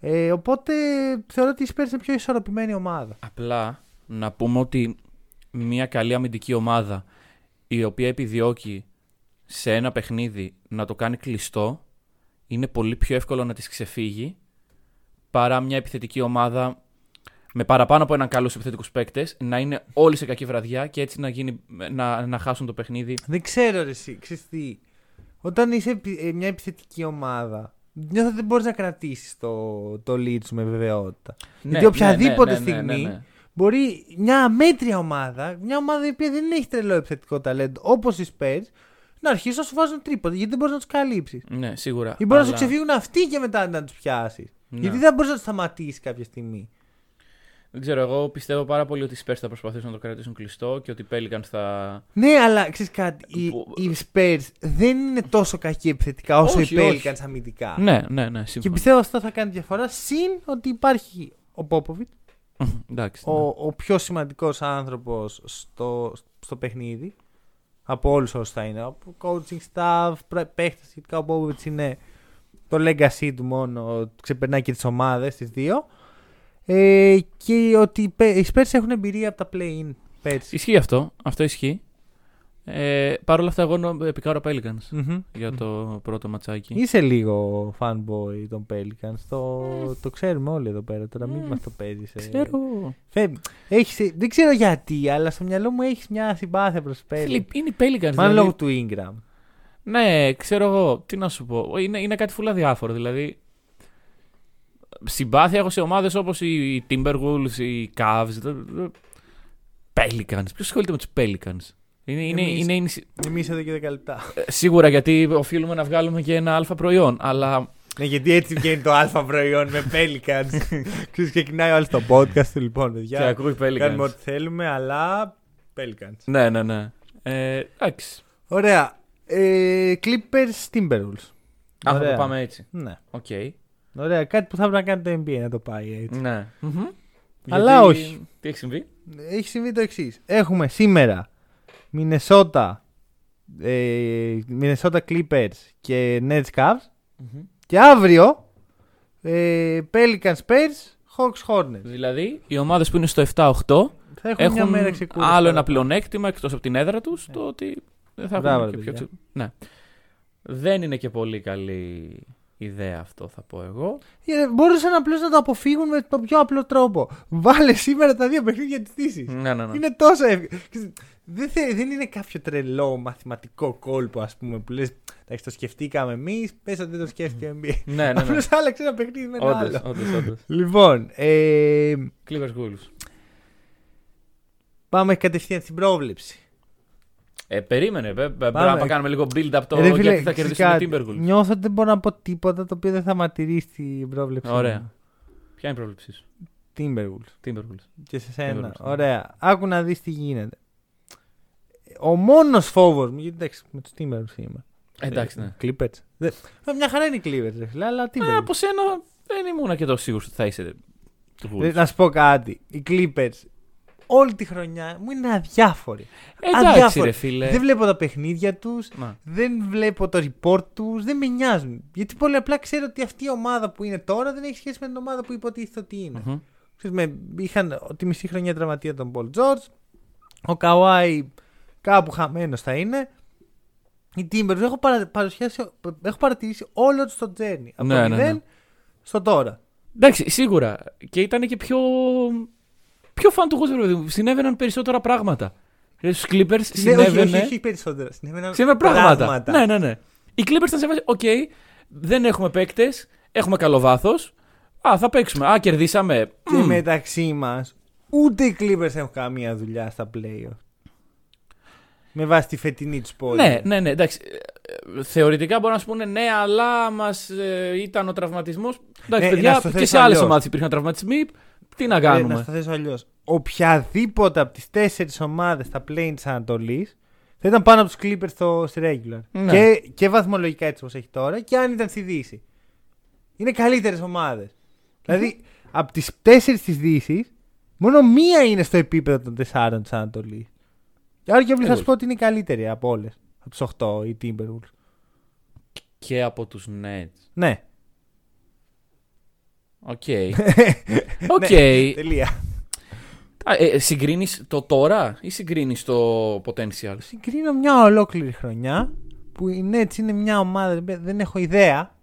Ε, οπότε θεωρώ ότι η Spurs είναι πιο ισορροπημένη ομάδα.
Απλά να πούμε ότι μια καλή αμυντική ομάδα η οποία επιδιώκει σε ένα παιχνίδι να το κάνει κλειστό είναι πολύ πιο εύκολο να της ξεφύγει παρά μια επιθετική ομάδα με παραπάνω από έναν καλούς επιθετικούς παίκτες να είναι όλοι σε κακή βραδιά και έτσι να, γίνει, να, να χάσουν το παιχνίδι.
Δεν ξέρω ρε εσύ, ξέρεις τι. Όταν είσαι επι- ε, μια επιθετική ομάδα, νιώθω ότι δεν μπορείς να κρατήσεις το, το lead σου με βεβαιότητα. Γιατί οποιαδήποτε στιγμή μπορεί μια αμέτρια ομάδα, μια ομάδα η οποία δεν έχει τρελό επιθετικό ταλέντο, όπως οι Spurs, να αρχίσουν να σου βάζουν τρίποτα, γιατί δεν μπορείς να τους καλύψεις.
Ναι, σίγουρα.
Ή μπορείς να σου
αλλά-
ξεφύγουν αυτοί και μετά να τους πιάσεις.
Ναι.
Γιατί δεν μπορείς να τους σταματήσεις κάποια στιγμή.
Δεν ξέρω, εγώ πιστεύω πάρα πολύ ότι οι Spurs θα προσπαθήσουν να το κρατήσουν κλειστό και ότι οι Pelicans θα.
Ναι, αλλά ξέρεις κάτι. Οι,
Που-
οι Spurs δεν είναι τόσο κακοί επιθετικά όσο
Όχι,
οι
όχι.
Pelicans αμυντικά.
Ναι, ναι, ναι,
Και
σύμφωνα.
πιστεύω αυτό θα κάνει διαφορά. Συν ότι υπάρχει ο Πόποβιτ,
Εντάξει. ναι.
ο, ο πιο σημαντικός άνθρωπος στο, στο παιχνίδι. Από όλους όσους θα είναι. Από coaching staff, παίχτες σχετικά. Ο Πόποβιτ είναι το legacy του μόνο. Ξεπερνάει και τις ομάδες, τις δύο. Ε, και ότι οι Pe- οι Spurs έχουν εμπειρία από τα play-in πέρσι.
Ισχύει αυτό. Αυτό ισχύει. Ε, Παρ' όλα αυτά, εγώ νο- επικάρω Pelicans
Μμμ.
για το πρώτο ματσάκι.
Είσαι λίγο fanboy των Pelicans. Το, το ξέρουμε όλοι εδώ πέρα. Τώρα μην
Mm.
μας το παίζεις.
Ξέρω.
Έχεις, δεν ξέρω γιατί, αλλά στο μυαλό μου έχεις μια συμπάθεια προς
Φίλε,
Pelicans.
είναι οι Pelicans.
Μάλλον
δηλαδή.
λόγω του Ingram.
Ναι, ξέρω εγώ. Τι να σου πω. Είναι, είναι κάτι φουλά διάφορο. Δηλαδή, συμπάθεια έχω σε ομάδες όπως οι Timberwolves, οι Cavs. δε- δε- Pelicans. Ποιος ασχολείται με τους Pelicans; Είναι, είναι,
Εμείς.
είναι, είναι,
Εμείς εδώ και 10 λεπτά.
ε, σίγουρα γιατί οφείλουμε να βγάλουμε και ένα αλφα προϊόν. Αλλά
ναι, γιατί έτσι βγαίνει το αλφα προϊόν με Pelicans. Ξέρεις, ξεκινάει ο άλλος το podcast του λοιπόν,
και
παιδιά.
ακούει Pelicans.
Κάνουμε ό,τι θέλουμε, αλλά Pelicans.
Ναι, ναι, ναι. Ε, εντάξει.
Ωραία. Ε, Clippers Timberwolves.
Αν θα
Ωραία.
το πάμε έτσι.
Ναι.
Οκ.
Ωραία, κάτι που θα πρέπει να κάνει το NBA να το πάει έτσι.
Ναι. Μμμ.
Αλλά
Γιατί-
όχι.
Τι έχει συμβεί;
Έχει συμβεί το εξής. Έχουμε σήμερα Μινεσότα, ε, Minnesota Clippers και Nets Cavs και αύριο ε, Pelicans Spurs, Hawks Hornets.
Δηλαδή, οι ομάδες που είναι στο 7-8
Θα έχουν, μια
έχουν
μέρα ξεκούραση.
άλλο ένα
παραπάνω.
πλεονέκτημα εκτός από την έδρα τους, το ότι δεν θα
Μπράβο,
έχουν και
ρε
πιο
παιδιά.
ξε... Ναι. Δεν είναι και πολύ καλή ιδέα αυτό, θα πω εγώ.
Ε, Μπορούσαν απλώς να το αποφύγουν με τον πιο απλό τρόπο. Βάλε σήμερα τα δύο παιχνίδια της Δύσης.
Ναι, ναι, ναι.
Είναι τόσο εύκολο. Δεν, θε- δεν είναι κάποιο τρελό μαθηματικό κόλπο, ας πούμε, που λες. Εντάξει, το σκεφτήκαμε εμείς, πες ότι δεν το σκέφτηκε ο NBA.
Ναι, ναι, ναι.
Απλώς άλλαξε ένα παιχνίδι με ένα
Όντως,
άλλο.
όντως, όντως.
Λοιπόν, ε,
Clippers Wolves.
πάμε κατευθείαν στην πρόβλεψη.
Ε, περίμενε, πε, πε,
Πάμε.
πρέπει να κάνουμε λίγο build-up το
Ε, ρε φίλε,
γιατί θα
ξέρεις
κερδίσουν οι
κάτι,
Timberwolves.
Νιώθω ότι δεν μπορώ να πω τίποτα το οποίο δεν θα ματηρήσει την πρόβλεψη.
Ωραία.
μου.
Ποια είναι η πρόβλεψή σου,
Timberwolves.
Timberwolves.
Και σε σένα.
Timberwolves, ναι.
Ωραία. Άκου να δεις τι γίνεται. Ο μόνος φόβος μου, γιατί εντάξει, με τους Timberwolves είμαι.
Εντάξει, ναι.
Clippers. Δεν- Ε, Μια χαρά είναι οι Clippers, ρε φίλε, αλλά
Ε,
Timberwolves.
από σένα δεν ήμουν και τόσο σίγουρος ότι θα είσαι του Wolves.
Ε, Να σου πω κάτι. Οι Clippers όλη τη χρονιά μου είναι αδιάφοροι.
Εντάξει,
αδιάφοροι.
ρε φίλε.
Δεν βλέπω τα παιχνίδια τους,
Να.
δεν βλέπω το report τους, δεν με νοιάζουν. Γιατί πολύ απλά ξέρω ότι αυτή η ομάδα που είναι τώρα δεν έχει σχέση με την ομάδα που υποτίθεται ότι είναι.
Μμμ.
Ξέρεις, με, είχαν τη μισή χρονιά τραυματία τον Paul George. Ο Καουάι κάπου χαμένος θα είναι. Οι Timbers έχω, παρα, παρουσιάσει, έχω παρατηρήσει όλο τους το journey. Από
Ναι,
το
ναι,
0
ναι.
στο τώρα.
Εντάξει, σίγουρα. Και ήταν και πιο. Πιο fun του Wolves, ρε παιδί μου. Συνέβαιναν περισσότερα πράγματα. Στους Clippers
Ναι, όχι,
συνέβαινε.
όχι, όχι περισσότερα. Συνέβαιναν
Συνέβαιναν πράγματα. Ναι, ναι, ναι. Οι Clippers ήταν σε φάση, οκ, δεν έχουμε παίκτες, έχουμε καλό βάθος. Α, θα παίξουμε. Α, κερδίσαμε.
Και
Μμμ.
μεταξύ μας, ούτε οι Clippers έχουν καμία δουλειά στα playoff. Με βάση τη φετινή τους πόλη.
Ναι, ναι, ναι, εντάξει. Ε, ε, Θεωρητικά μπορούν να σου πούνε ναι, αλλά μας ήταν ο τραυματισμός. Εντάξει,
Ναι, να
παιδιά,
στο
και
θέσω
σε άλλες
αλλιώς.
ομάδες υπήρχαν τραυματισμοί. Τι να
Ε,
κάνουμε.
να στο θέσω αλλιώς. Οποιαδήποτε από τις τέσσερις ομάδες στα play της Ανατολής θα ήταν πάνω από τους Clippers στο, στη regular.
Ναι.
Και, και βαθμολογικά έτσι όπως έχει τώρα και αν ήταν στη Δύση. Είναι καλύτερες ομάδες. Δηλαδή, από τις τέσσερις της Δύσης, Μόνο μία είναι στο επίπεδο των τεσσάρων της Ανατολής. Άρα και θα
Εγώ.
σου πω ότι είναι η καλύτερη από όλες. Από τους 8 οι Timberwolves.
Και από τους Nets.
Ναι.
Οκ. [laughs] Οκ.
Ναι, τελεία.
Α, ε, συγκρίνεις το τώρα ή συγκρίνεις το potential;
Συγκρίνω μια ολόκληρη χρονιά που η Nets είναι μια ομάδα. Δεν έχω ιδέα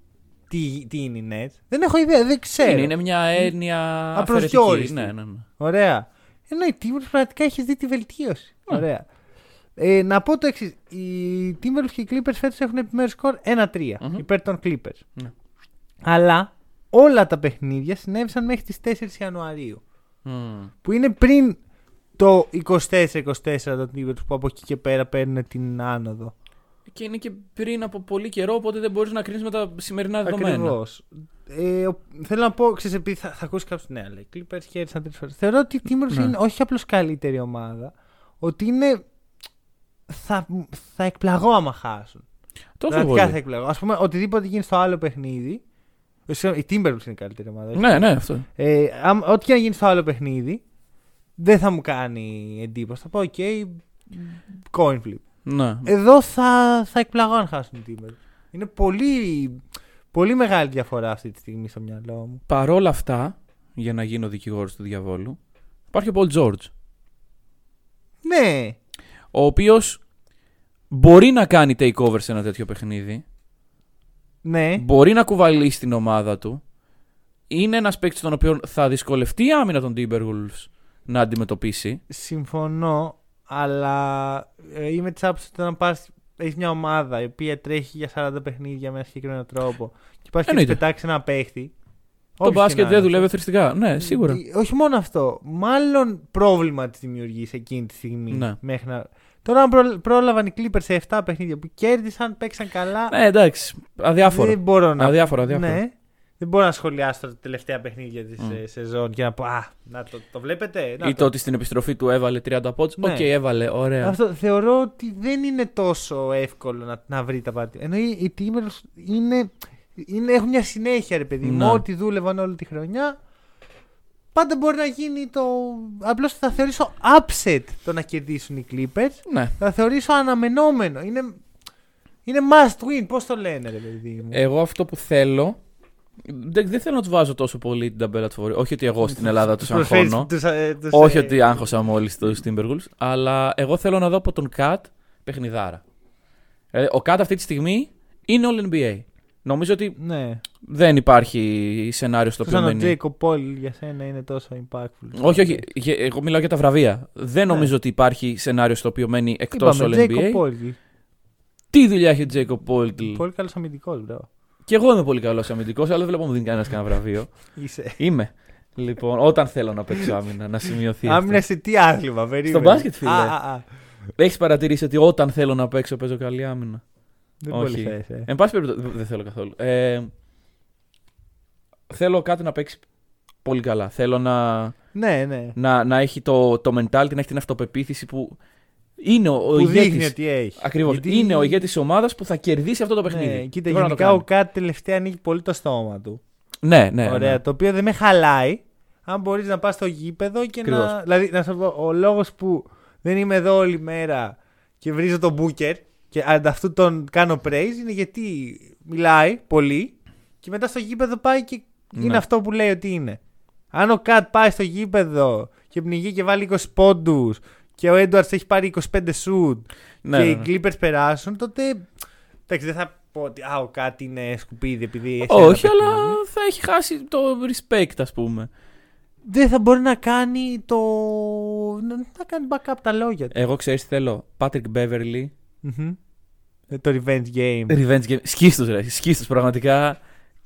τι, τι είναι η Nets. Δεν έχω ιδέα, δεν ξέρω.
Είναι, είναι μια έννοια
Απροσδιόριστη.
αφαιρετική. Ναι, ναι, ναι.
Ωραία. Ενώ η Timberwolves πραγματικά έχει δει τη βελτίωση.
Ναι.
Ωραία. Ε, να πω το εξής. Οι Timberwolves και οι Clippers φέτος έχουν επιμέρους σκορ 1-3
Μμμ.
υπέρ των Clippers.
Ναι.
Αλλά όλα τα παιχνίδια συνέβησαν μέχρι τις 4 Ιανουαρίου.
Μμ.
Που είναι πριν το 24-24 των Timberwolves που από εκεί και πέρα παίρνουν την άνοδο.
Και είναι και πριν από πολύ καιρό, οπότε δεν μπορείς να κρίνεις με τα σημερινά δεδομένα.
Ακριβώς. Ε, ο- θέλω να πω, ξέρεις, επειδή θα, θα ακούσεις κάποιος ναι, αλλά οι Clippers χαίρεσαν τρεις φορές. Θεωρώ ότι οι Timberwolves
Ναι.
είναι όχι απλώς καλύτερη ομάδα, ότι είναι. Θα, θα εκπλαγώ άμα χάσουν.
Τόσο
Πραγματικά
πολύ.
θα εκπλαγώ. Α πούμε, οτιδήποτε γίνει στο άλλο παιχνίδι. Ε, συγγνώμη, Οι Timberwolves είναι η καλύτερη ομάδα. όχι.
Ναι, ναι, αυτό.
Ε, άμα- ό,τι και να γίνει στο άλλο παιχνίδι, δεν θα μου κάνει εντύπωση. Θα πω, OK, coin flip.
Ναι.
Εδώ θα, θα εκπλαγώ αν χάσουν οι Timberwolves. Είναι πολύ, πολύ μεγάλη διαφορά αυτή τη στιγμή στο μυαλό μου.
Παρόλα αυτά, για να γίνω δικηγόρος του διαβόλου, υπάρχει ο Paul George.
Ναι,
Ο οποίος μπορεί να κάνει takeover σε ένα τέτοιο παιχνίδι.
Ναι.
Μπορεί να κουβαλήσει την ομάδα του. Είναι ένας παίκτης τον οποίο θα δυσκολευτεί η άμυνα των Timberwolves να αντιμετωπίσει.
Συμφωνώ, αλλά ε, είμαι της άποψης ότι όταν πας, έχεις μια ομάδα η οποία τρέχει για 40 παιχνίδια με ένα συγκεκριμένο τρόπο και πας και της
Εννοείται.
πετάξει ένα παίχτη.
Το
όποιος και
μπάσκετ
να
δεν
είναι
δουλεύει
αυτό.
εθριστικά. Ναι, σίγουρα.
Ε, Όχι μόνο αυτό. Μάλλον πρόβλημα της δημιουργεί εκείνη τη στιγμή.
Ναι.
Μέχρι να... Τώρα, αν προ- πρόλαβαν οι Clippers σε 7 παιχνίδια που κέρδισαν, παίξαν καλά.
Ναι, εντάξει. Αδιάφορο.
Δεν μπορώ να.
Αδιάφορο, αδιάφορο.
Ναι. Δεν μπορώ να σχολιάσω τα τελευταία παιχνίδια της
Μμ.
σεζόν και να πω Α, να το, το βλέπετε. Να
Ή το ότι στην επιστροφή του έβαλε 30 πόντους.
Ναι.
Οκ, έβαλε, ωραία.
Αυτό θεωρώ ότι δεν είναι τόσο εύκολο να, να βρει τα πάντα. Ενώ οι, οι Timberwolves είναι, είναι, έχουν μια συνέχεια, ρε παιδί μου.
Ναι.
Ό,τι δούλευαν όλη τη χρονιά. Πάντα μπορεί να γίνει το. Απλώς θα θεωρήσω upset το να κερδίσουν οι Clippers.
Ναι.
Θα θεωρήσω αναμενόμενο. Είναι, είναι must win. Πώς το λένε, ρε παιδί μου.
Εγώ αυτό που θέλω. Δεν, δεν θέλω να τους βάζω τόσο πολύ την ταμπέλα τους φορεί. Όχι ότι εγώ στην Ελλάδα τους [laughs]
προσφέρεις
αγχώνω.
τους, ε, τους,
Όχι
ε,
ότι άγχωσα μόλις του Timberwolves. Αλλά εγώ θέλω να δω από τον Κατ παιχνιδάρα. Ε, ο Κατ αυτή τη στιγμή είναι All NBA. Νομίζω ότι
Ναι.
Δεν υπάρχει σενάριο στο οποίο
Σαν ο
μένει.
Jacob Paul για σένα είναι τόσο impactful.
Όχι, όχι. γε- Εγώ μιλάω για τα βραβεία. Δεν
Ναι.
νομίζω ότι υπάρχει σενάριο στο οποίο μένει εκτός
Είπαμε,
All
Jacob
NBA.
Paul.
Τι δουλειά έχει ο Jakob Poeltl.
Πολύ καλός αμυντικός, bro.
Και εγώ είμαι πολύ καλός αμυντικός, αλλά δεν βλέπω μου δίνει κανένας κανένα βραβείο. [laughs]
Είσαι.
Είμαι. Λοιπόν, όταν θέλω να παίξω άμυνα, να σημειωθεί.
Άμυνα σε τι άθλημα, περίμενε.
μπάσκετ, φίλε.
Α, α, α.
Έχεις παρατηρήσει ότι όταν θέλω να παίξω, παίζω καλή άμυνα;
Δεν
Όχι.
πολύ θες, ε.
Εν πάση περιπτώσει, δεν θέλω καθόλου. Ε, θέλω κάτι να παίξει πολύ καλά. Θέλω να,
Ναι, ναι.
να, να έχει το, το mentality, να έχει την αυτοπεποίθηση που είναι ο, ο
Που δείχνει
ηγέτης.
ότι έχει.
Ακριβώς.
Γιατί-
Είναι ο ηγέτης της ομάδας που θα κερδίσει αυτό το παιχνίδι.
Ναι, κοίτα,
Πρέπει να το
γενικά ο
κάνει.
Κάτ τελευταία ανοίγει πολύ το στόμα του.
Ναι, ναι.
Ωραία,
ναι.
το οποίο δεν με χαλάει. Αν μπορείς να πας στο γήπεδο και να.
Ακριβώς.
Δηλαδή, να σου πω, ο λόγος που δεν είμαι εδώ όλη μέρα και βρίζω τον Μπούκερ και ανταυτού τον κάνω praise είναι γιατί μιλάει πολύ και μετά στο γήπεδο πάει και είναι
Ναι.
αυτό που λέει ότι είναι. Αν ο Κατ πάει στο γήπεδο και πνιγεί και βάλει 20 πόντους και ο Έντουαρτς έχει πάρει 25 σουτ
Ναι,
και
ναι,
οι
ναι.
Clippers περάσουν, τότε. Εντάξει, δεν θα πω ότι α, ο Κατ είναι σκουπίδι επειδή έχει ένα
Όχι, αλλά
παιχνίδι.
θα έχει χάσει το respect, ας πούμε.
δεν θα μπορεί να κάνει το. να, να κάνει backup τα λόγια του.
Εγώ ξέρεις τι θέλω; Patrick Beverly.
Μμμ. Ε, Το revenge game.
Revenge game. Σκίστος ρε. Σκίστος πραγματικά.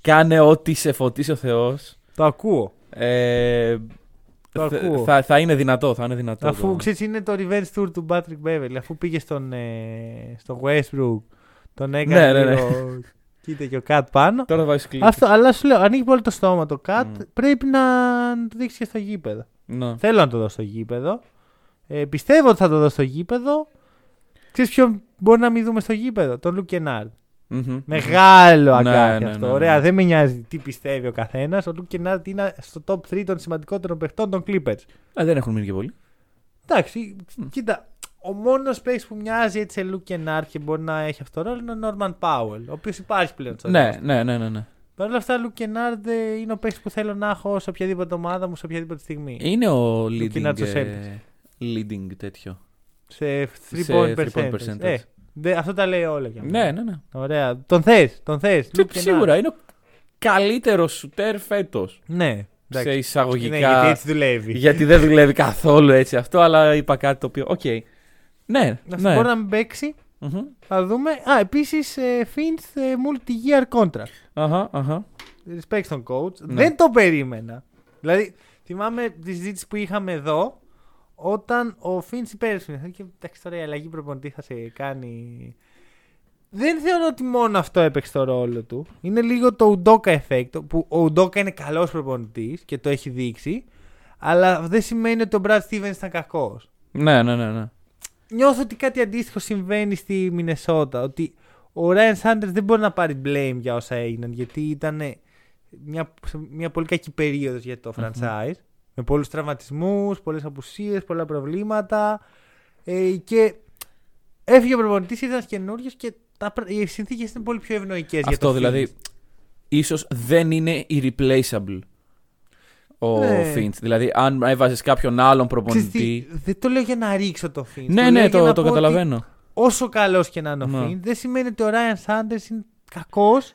Κάνε ό,τι σε φωτίσει ο Θεός.
Το ακούω.
Ε,
Το
th-
ακούω.
θα, θα είναι δυνατό. Θα είναι δυνατό.
Αφού
το-
ξέρεις, είναι το revenge tour του Patrick Beverly. Αφού πήγε στον, ε, στο Westbrook, τον έκανε.
Ναι, ναι, ναι.
λίγο- Κοίτα και ο Κατ πάνω.
Τώρα βάζεις κλικ.
Αυτό, αλλά σου λέω, ανοίγει πολύ το στόμα το Κατ.
Μμ.
Πρέπει να, να το δείξει και στο γήπεδο.
Ναι.
Θέλω να το δω στο γήπεδο. Ε, πιστεύω ότι θα το δω στο γήπεδο. Ξέρεις ποιον μπορεί να μην δούμε στο γήπεδο, τον Λουκ Κενάρντ.
Μμμ.
Μεγάλο
Ναι,
αγκάθι
ναι,
αυτό.
ναι, ναι.
Ωραία, δεν με νοιάζει τι πιστεύει ο καθένας. Ο Λουκ Κενάρντ είναι στο top 3 των σημαντικότερων παιχτών των Clippers.
Ε, δεν έχουν μείνει και πολύ.
Εντάξει, κοίτα. Ο μόνος παίκτη που μοιάζει έτσι σε Luke Kennard και μπορεί να έχει αυτό το ρόλο είναι ο Norman Powell, ο οποίος υπάρχει πλέον στο
Ναι,
roster.
ναι, ναι, ναι. ναι.
Παρ' όλα αυτά, Luke Kennard ε, είναι ο παίκτη που θέλω να έχω σε οποιαδήποτε ομάδα μου, σε οποιαδήποτε στιγμή.
Είναι ο
Του
leading,
Kennard στο
ε, leading τέτοιο.
Σε 3
Σε
point
three point
percentage.
percentage.
Ε, δε- αυτό τα λέει όλα για μένα.
Ναι, ναι, ναι.
Ωραία. Τον θες, τον θες.
Και Σίγουρα είναι ο καλύτερος σουτέρ φέτος.
Ναι.
Σε
εντάξει.
εισαγωγικά.
Ναι, γιατί έτσι δουλεύει.
γιατί δεν δουλεύει καθόλου έτσι αυτό, αλλά είπα κάτι το οποίο. Οκ. Ναι,
Να
ναι.
μπορεί να μην παίξει.
Μμμ.
Θα δούμε. Α, επίσης Finch ε, multi-year contract.
Αχα, αχα.
Respect στον coach.
Ναι.
Δεν το περίμενα. Δηλαδή, θυμάμαι τη συζήτηση που είχαμε εδώ όταν ο Finch υπέγραψε. Και εντάξει, τώρα η αλλαγή προπονητή θα σε κάνει. Δεν θεωρώ ότι μόνο αυτό έπαιξε το ρόλο του. Είναι λίγο το Udoka effect. Που ο Udoka είναι καλός προπονητής και το έχει δείξει. Αλλά δεν σημαίνει ότι ο Brad Stevens ήταν κακός.
Ναι, ναι, ναι. ναι.
Νιώθω ότι κάτι αντίστοιχο συμβαίνει στη Μινεσότα. Ότι ο Ryan Sanders δεν μπορεί να πάρει blame για όσα έγιναν. Γιατί ήταν μια, σε μια πολύ κακή περίοδος για το franchise. Με πολλούς τραυματισμούς, πολλές απουσίες, πολλά προβλήματα. Ε, και έφυγε ο προπονητής, ήρθε ένα καινούριο και τα, πρα- οι συνθήκες είναι πολύ πιο ευνοϊκές για
Αυτό
το
δηλαδή.
Finch.
ίσως δεν είναι irreplaceable ο
Ναι.
Finch. Δηλαδή, αν έβαζες κάποιον άλλον
Ξέρεις
προπονητή.
τι, δεν το λέω για να ρίξω το Finch.
Ναι,
λέω
ναι,
για
το,
να
το
πω ότι
καταλαβαίνω.
όσο καλός και να είναι ο
Ναι.
Finch, δεν σημαίνει ότι ο Ryan Sanders είναι κακός.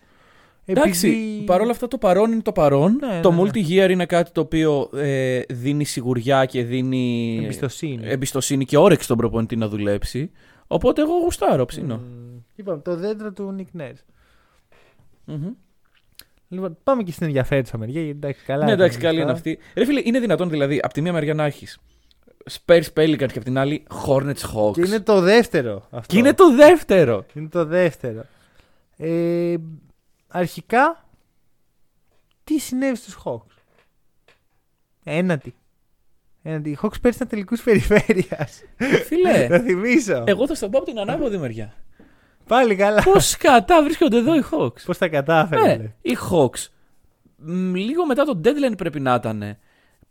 Εντάξει,
επειδή...
παρόλα αυτά το παρόν είναι το παρόν.
Ναι,
το
ναι, ναι.
multi-year είναι κάτι το οποίο ε, δίνει σιγουριά και δίνει
Εμπιστοσύνη.
εμπιστοσύνη και όρεξη στον προπονητή να δουλέψει. Οπότε εγώ γουστάρω, ψήνω.
Μμμ. Είπαμε το δέντρο του Nick Nurse.
Μμμ.
Λοιπόν, πάμε και στην ενδιαφέρουσα μεριά. γιατί Εντάξει, καλά.
Ναι, εντάξει,
ήταν
καλή είναι
αυτά.
αυτή. Ρε φίλε, είναι δυνατόν δηλαδή από τη μία μεριά να έχεις Spurs Pelicans και από την άλλη Hornets Hawks.
Και είναι το δεύτερο αυτό.
Και είναι το δεύτερο.
Είναι το δεύτερο. Ε, αρχικά, τι συνέβη στους Hawks; Ένατη. Ένατη. Οι Hawks πέρυσι ήταν τελικούς περιφέρειας.
Φίλε, [laughs]
Θα θυμίσω.
εγώ θα στο πω από την ανάποδη μεριά.
Πάλι καλά.
Πώς κατά βρίσκονται εδώ οι Hawks;
Πώς τα κατάφερε.
Ναι, οι Hawks. μ, λίγο μετά το deadline πρέπει να ήταν.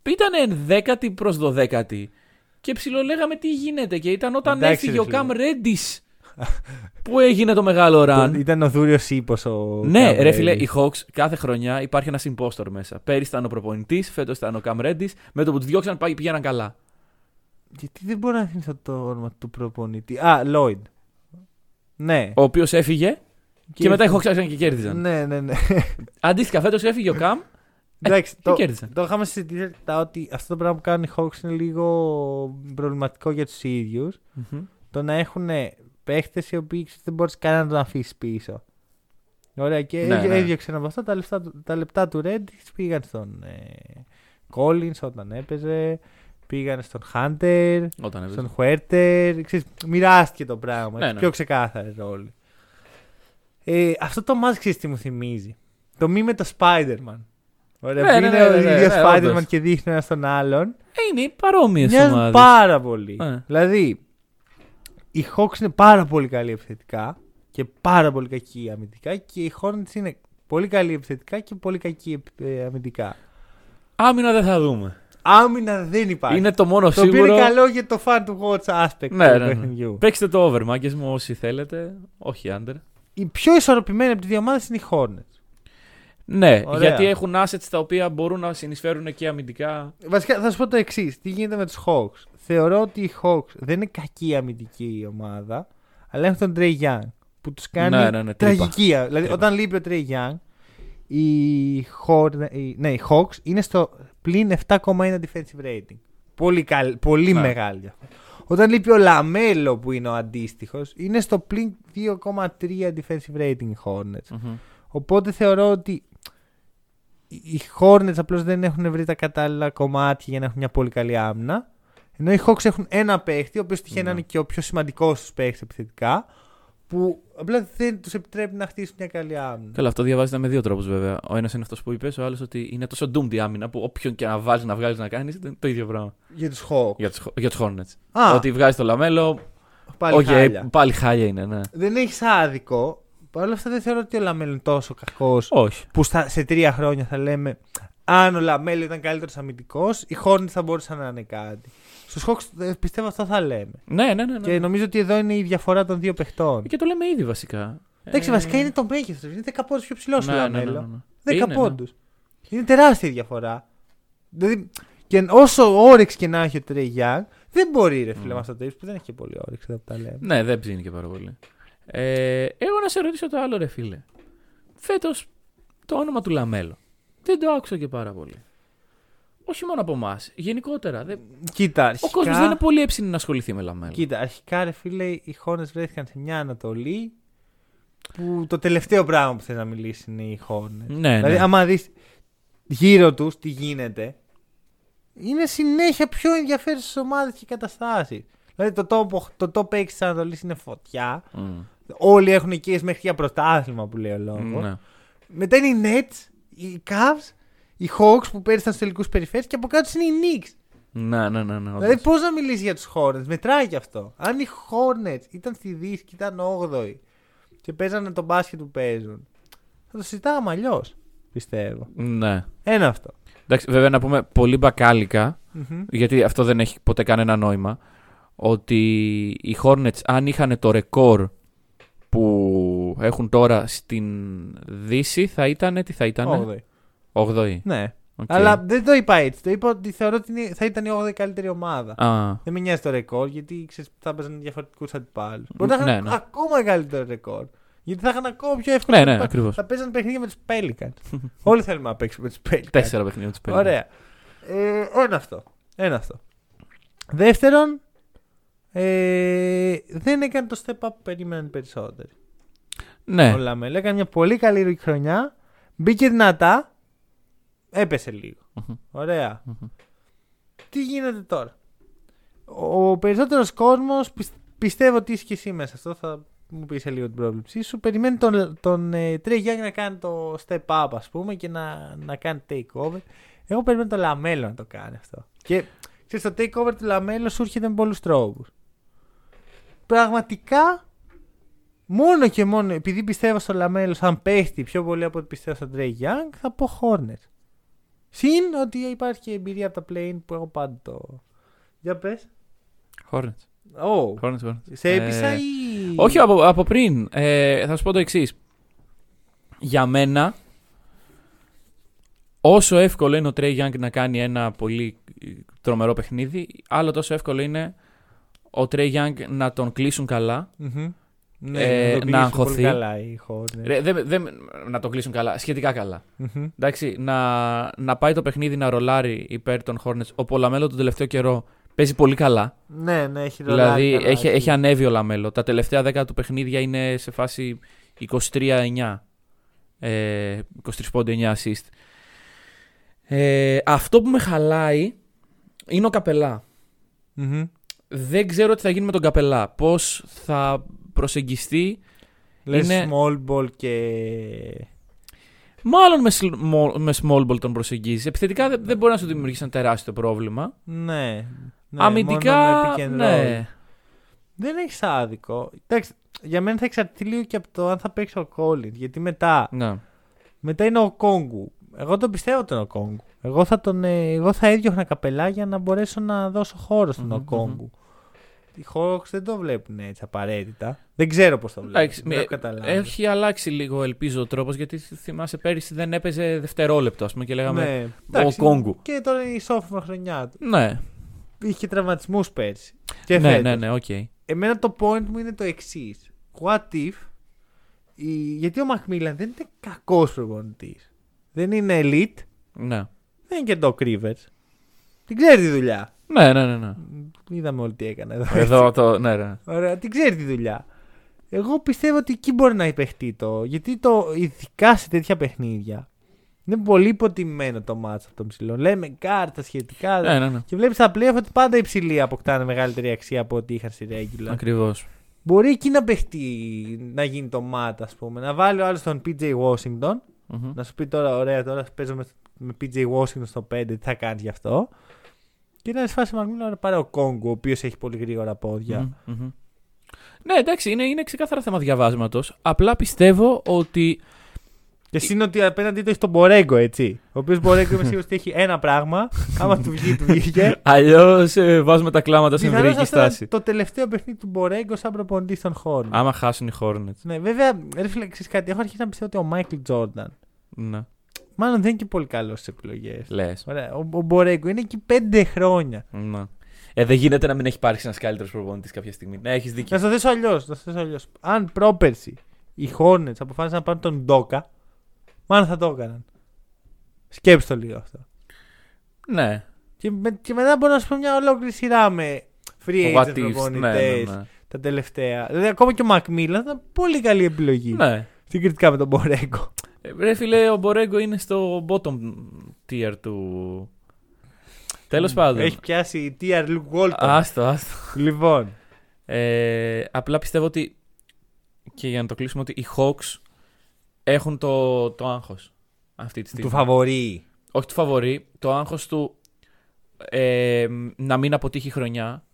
Ήταν δέκατη προς δωδέκατη. Και ψιλολέγαμε τι γίνεται. Και ήταν όταν
Εντάξει,
έφυγε
ρε
ο
φίλε.
Cam Reddish που έγινε το μεγάλο run;
Ήταν ο Δούριος Ήπος ο
Ναι,
Cam
ρε φίλε,
Reddish.
οι Hawks κάθε χρονιά υπάρχει ένας impostor μέσα. Πέρυσι ήταν ο προπονητής, φέτος ήταν ο Cam Reddish. Με το που τους διώξαν πάει- πήγαιναν καλά.
Γιατί δεν μπορώ να θυμηθώ το όνομα του προπονητή. Α, Lloyd. Ναι.
Ο οποίος έφυγε και, μετά οι Hawks άρχισαν και κέρδιζαν.
Ναι, ναι, ναι.
Αντίστοιχα, φέτος έφυγε ο Cam [laughs]
Εντάξει,
και
το,
κέρδισαν.
το είχαμε συζητήσει αρκετά ότι αυτό το πράγμα που κάνουν οι Hawks είναι λίγο προβληματικό για τους ίδιους.
Μμμ.
Το να έχουν παίχτες οι οποίοι ξέρεις, δεν μπορείς κανένα να τον αφήσεις πίσω. Ωραία, και
Ναι,
έδι-
ναι.
έδιωξαν από αυτά τα λεπτά, του- τα λεπτά του Reddish πήγαν στον ε, Collins όταν έπαιζε, πήγαν στον Hunter,
Όταν έπαιζε.
στον Huerter. Ξέρεις, μοιράστηκε το πράγμα.
Ναι,
έτσι,
ναι.
Πιο ξεκάθαρη ρόλη. Ε, αυτό το μάτς ξέρεις τι μου θυμίζει. Το μη με το Spider-Man. Ωραία,
Ναι,
που
ναι,
είναι
ναι,
ο
ναι, ναι,
ίδιος
ναι,
Spider-Man
όντως.
και δείχνει ένα τον άλλον.
Ε, είναι παρόμοιε
Μοιάζουν
ομάδε.
πάρα πολύ.
Ναι.
Δηλαδή, οι Hawks είναι πάρα πολύ καλοί επιθετικά και πάρα πολύ κακοί αμυντικά και οι Hornets είναι πολύ καλοί επιθετικά και πολύ κακοί ε, αμυντικά.
Άμυνα δεν θα δούμε.
Άμυνα δεν υπάρχει.
Είναι το μόνο
το οποίο
σίγουρο.
είναι καλό για το fan to watch aspect
Ναι,
του
ναι, ναι.
παιχνιδιού.
Παίξτε το over, μάγκες μου, όσοι θέλετε. Όχι under.
Η πιο ισορροπημένη από τις δύο ομάδες είναι οι Hornets.
Ναι,
Ωραία.
γιατί έχουν assets τα οποία μπορούν να συνεισφέρουν και αμυντικά.
Βασικά θα σου πω το εξής: Τι γίνεται με τους Hawks; Θεωρώ ότι οι Hawks δεν είναι κακή αμυντική ομάδα, αλλά έχουν τον Trey Young που τους κάνει
Ναι, ναι, ναι, τρύπα.
τραγική. Δηλαδή,
Τρύπα.
όταν λείπει ο Trey Young, οι, Horn- οι- ναι, οι Hawks είναι στο πλην 7,1 defensive rating. Πολύ, καλ, πολύ
Ναι.
μεγάλη διαφορά. Όταν λείπει ο Λαμέλο που είναι ο αντίστοιχος, είναι στο πλην 2,3 defensive rating οι Hornets.
Μμμ.
Οπότε θεωρώ ότι οι Hornets απλώς δεν έχουν βρει τα κατάλληλα κομμάτια για να έχουν μια πολύ καλή άμυνα. Ενώ οι Hawks έχουν ένα παίχτη, ο οποίος τυχαίνει να
Ναι.
είναι και ο πιο σημαντικός του παίχτη επιθετικά, που απλά δεν τους επιτρέπει να χτίσουν μια καλή άμυνα.
Καλά, αυτό διαβάζεται με δύο τρόπους βέβαια. Ο ένας είναι αυτός που είπες, ο άλλος ότι είναι τόσο doomed η άμυνα που όποιον και να βάζει να βγάλει να κάνει είναι το ίδιο πράγμα.
Για τους Hawks.
Για τους για τους Hornets.
Α,
Ότι βγάζει το Λαμέλο.
πάλι
Οκ,
χάλια.
πάλι χάλια είναι, ναι.
Δεν έχεις άδικο. Παρ' όλα αυτά δεν θεωρώ ότι ο Λαμέλο είναι τόσο κακός
Όχι.
που στα, σε τρία χρόνια θα λέμε αν ο Λαμέλο ήταν καλύτερος αμυντικός, οι Hornets θα μπορούσαν να είναι κάτι. Στους Hawks ε, πιστεύω αυτό θα λέμε.
Ναι, ναι, ναι. ναι.
Και νομίζω ότι εδώ είναι η διαφορά των δύο παιχτών.
Και το λέμε ήδη βασικά.
Εντάξει,
Ε,
βασικά είναι το μέγεθος. Είναι 10 πόντου πιο ψηλός
ναι,
ο
ναι,
Λαμέλο.
ναι, ναι, ναι.
10
Είναι,
πόντου. Είναι τεράστια η διαφορά. Δηλαδή, και όσο όρεξη και να έχει ο Trey Young, δεν μπορεί ρε φίλε
Mm.
με αυτό το ύψος που δεν έχει και πολύ όρεξη εδώ που τα λέμε.
Ναι, δεν ψήνει και πάρα πολύ. Ε, εγώ να σε ρωτήσω το άλλο, ρε φίλε. Φέτος το όνομα του Λαμέλο. Δεν το άκουσα και πάρα πολύ. Όχι μόνο από εμάς. Γενικότερα. Δεν...
Κοίτα,
Ο
αρχικά,
κόσμος δεν είναι πολύ ψημένος να ασχοληθεί με Λαμέλο.
κοίτα, αρχικά ρε φίλε, οι χώρε βρέθηκαν σε μια Ανατολή που το τελευταίο πράγμα που θέλει να μιλήσεις είναι οι χώρε.
Ναι,
δηλαδή,
ναι.
άμα δεις γύρω τους τι γίνεται, είναι συνέχεια πιο ενδιαφέρουσες ομάδες και καταστάσεις. Δηλαδή το top, το top 6 της Ανατολής είναι φωτιά.
Μμ.
Όλοι έχουν εκεί μέχρι για πρωτάθλημα που λέει ο λόγος.
Ναι.
Μετά είναι οι Nets, οι Cavs, οι Hawks που πέρυσαν στους τελικούς περιφέρειες και από κάτω είναι οι Knicks.
Ναι, ναι, ναι. ναι όντως.
Δηλαδή, πώς να μιλήσεις για τους Hornets, μετράει κι αυτό. Αν οι Hornets ήταν στη Δύση και ήταν 8η και παίζανε τον μπάσκετ που παίζουν, θα το συζητάγαμε αλλιώς. Πιστεύω.
Ναι.
Ένα αυτό.
Εντάξει, βέβαια να πούμε πολύ μπακάλικα,
Μμμ.
γιατί αυτό δεν έχει ποτέ κανένα νόημα, ότι οι Hornets αν είχαν το ρεκόρ που έχουν τώρα στην Δύση θα ήταν, τι θα ήταν,
8η.
8η.
Ναι.
Οκ.
Αλλά δεν το είπα έτσι. Το είπα ότι θεωρώ ότι είναι- θα ήταν η 8η καλύτερη ομάδα.
Α,
Δεν με νοιάζει το ρεκόρ γιατί ξέρεις, θα παίζανε διαφορετικούς αντιπάλους. Μπορεί να
ναι,
είχαν
ναι.
ακόμα καλύτερο ρεκόρ. Γιατί θα είχαν ακόμα πιο εύκολο.
ναι, ναι,
αντιπάλους.
ακριβώς.
Θα παίζανε παιχνίδια με τους Pelicans. [laughs] Όλοι θέλουμε να παίξουμε με τους Pelicans.
Τέσσερα παιχνίδια τους παίρνει.
Ωραία. Ε, ένα αυτό. Ένα αυτό. Δεύτερον, ε, δεν έκανε το step up που περίμεναν οι περισσότεροι.
Ναι.
Ο Λαμέλο έκανε μια πολύ καλή rookie χρονιά. Μπήκε δυνατά. Έπεσε λίγο.
Μμμ.
Ωραία.
Μμμ.
Τι γίνεται τώρα; Ο περισσότερος κόσμος, πιστεύω ότι είσαι και εσύ μέσα σε αυτό, θα μου πεις σε λίγο την πρόβλεψή σου. Περιμένει τον, τον ε, Trey Young να κάνει το step up, ας πούμε, και να, να κάνει take over. Εγώ περιμένω τον Λαμέλο να το κάνει αυτό. Και ξέρεις, το take over του Λαμέλο σου έρχεται με πολλούς τρόπους. Πραγματικά, μόνο και μόνο επειδή πιστεύω στο Λαμέλο σαν παίχτη πιο πολύ από ότι πιστεύω στον Trey Young, θα πω Hornets. Συν ότι υπάρχει και εμπειρία από τα play-in που έχω πάντα το. Για πες.
Hornets.
Oh.
Hornets, Hornets.
Σε έπεισα
Ε,
ή.
Όχι από, από πριν. Ε, θα σου πω το εξής. Για μένα, όσο εύκολο είναι ο Trey Young να κάνει ένα πολύ ε, τρομερό παιχνίδι, άλλο τόσο εύκολο είναι ο Trey Young να τον κλείσουν καλά.
Μμμ. Ναι,
Ε,
το
να
κλείσουν
αγχωθεί.
Πολύ καλά οι Hornets.
Ρε, δεν- δεν- να τον κλείσουν καλά, σχετικά καλά.
Μμμ.
Εντάξει, να, να πάει το παιχνίδι να ρολάρει υπέρ των Hornets. Ο Λαμέλο τον τελευταίο καιρό παίζει πολύ καλά.
Ναι, ναι, έχει ρολάρει
Δηλαδή
καλά,
έχει,
έχει.
έχει ανέβει ο Λαμέλο. Τα τελευταία 10 του παιχνίδια είναι σε φάση 23-9. Ε, 23 πόντι 9 assist. Ε, αυτό που με χαλάει είναι ο Καπελά.
Μμμ.
Δεν ξέρω τι θα γίνει με τον Καπελά. Πώς θα προσεγγιστεί.
Λες
Είναι-
small ball και.
Μάλλον με, small- με small ball τον προσεγγίζει. Επιθετικά δεν, δεν μπορεί να σου δημιουργήσει ένα τεράστιο πρόβλημα.
Ναι. ναι
Αμυντικά,
μόνο με pick and roll.
ναι.
Δεν έχεις άδικο. Εντάξει, για μένα θα εξαρτηθεί λίγο και από το αν θα παίξει ο Collins. Γιατί μετά,
ναι.
μετά είναι ο Κόγκου. Εγώ τον πιστεύω τον Οκόγκου. Εγώ θα, τον, ε, εγώ θα έδιωχνα καπελά για να μπορέσω να δώσω χώρο στον
Μμμ,
Οκόγκου. Οι Hawks δεν το βλέπουν έτσι απαραίτητα. Δεν ξέρω πώς το βλέπουν.
Εντάξει,
δεν έχω
με-
καταλάβει.
Έχει αλλάξει λίγο, ελπίζω, ο τρόπος γιατί θυμάσαι πέρυσι δεν έπαιζε δευτερόλεπτο, ας πούμε, και λέγαμε.
ναι. Εντάξει,
Κόγκου.
Και τώρα είναι η sophomore χρονιά του.
Ναι,
Είχε και τραυματισμούς πέρσι. Και
ναι,
φέτος.
ναι, ναι, οκ.
Εμένα το point μου είναι το εξής. What if. Η... Γιατί ο Μακμίλαν δεν είναι κακός προπονητής. Δεν είναι elite.
Ναι.
Δεν είναι και το Rivers. Την ξέρει τη δουλειά.
Ναι, ναι, ναι. ναι.
Είδαμε όλοι τι έκανε εδώ.
Εδώ το. Ναι, ναι.
Ωραία, την ξέρει τη δουλειά. Εγώ πιστεύω ότι εκεί μπορεί να παιχτεί το. Γιατί το, ειδικά σε τέτοια παιχνίδια είναι πολύ υποτιμμένο το μάτσο από τον ψηλό. Λέμε κάρτα σχετικά.
ναι, ναι, ναι.
Και βλέπεις στα playoff ότι πάντα οι ψηλοί αποκτάνε μεγαλύτερη αξία από ό,τι είχαν στη regular.
Ακριβώς.
Μπορεί εκεί να παιχτεί, να γίνει το mat, ας πούμε. Να βάλει ο άλλος τον PJ Washington. Να σου πει τώρα, ωραία, τώρα παίζω με, με PJ Washington στο 5, τι θα κάνεις γι' αυτό. Και να σφάσει Μακμίλαν να πάρει ο Κόγκο, ο οποίος έχει πολύ γρήγορα πόδια.
Ναι, εντάξει, είναι, είναι ξεκάθαρα θέμα διαβάσματος. Απλά πιστεύω ότι.
Και εσύ είναι ότι απέναντι του έχει τον Μπορέγκο, έτσι. Ο οποίος Μπορέγκο είμαι σίγουρος ότι έχει ένα πράγμα. Άμα του βγει, του βγήκε.
Αλλιώς βάζουμε τα κλάματα στην
Πιθανώς
εμβρυϊκή
αυτό ήταν
στάση.
Το τελευταίο παιχνίδι του Μπορέγκο σαν προπονητής στον χώρο.
Άμα χάσουν οι Hornets.
Ναι, βέβαια, ρε φίλε, ξέρεις κάτι. Έχω αρχίσει να πιστεύω ότι ο Μάικλ Τζόρνταν
Ναι.
Μάλλον δεν είναι και πολύ καλό στις επιλογές.
Λες.
Ωραία. Ο, ο Μπορέγκο είναι εκεί πέντε χρόνια.
Ναι. Ε, δεν γίνεται να μην έχει υπάρξει ένας καλύτερος προπονητής κάποια στιγμή. Ναι, έχεις
Να
δίκιο.
στο θέσω αλλιώς. Να στο θέσω αλλιώς. Αν πρόπερση οι Hornets αποφάσισαν να πάρουν τον Ντόκα, μάλλον θα το έκαναν. Σκέψτε το λίγο αυτό.
Ναι.
Και, με, και μετά μπορώ να σου πω μια ολόκληρη σειρά με free
What
agent
ifs.
προπονητές
Ναι, ναι, ναι.
τα τελευταία. Δηλαδή ακόμα και ο Μακμίλαν ήταν πολύ καλή επιλογή.
ναι.
Συγκριτικά με τον Μπορέγκο.
Ε, Ρε φίλε, ο Μπορέγκο είναι στο bottom tier του. Τέλος πάντων.
Έχει πιάσει tier Luke Walton.
Άστο, άστο.
Λοιπόν.
Ε, απλά πιστεύω ότι. Και για να το κλείσουμε, ότι οι Hawks έχουν το, το άγχος αυτή τη στιγμή.
Του φαβορεί.
Όχι του φαβορή, το άγχος του ε, να μην αποτύχει χρονιά.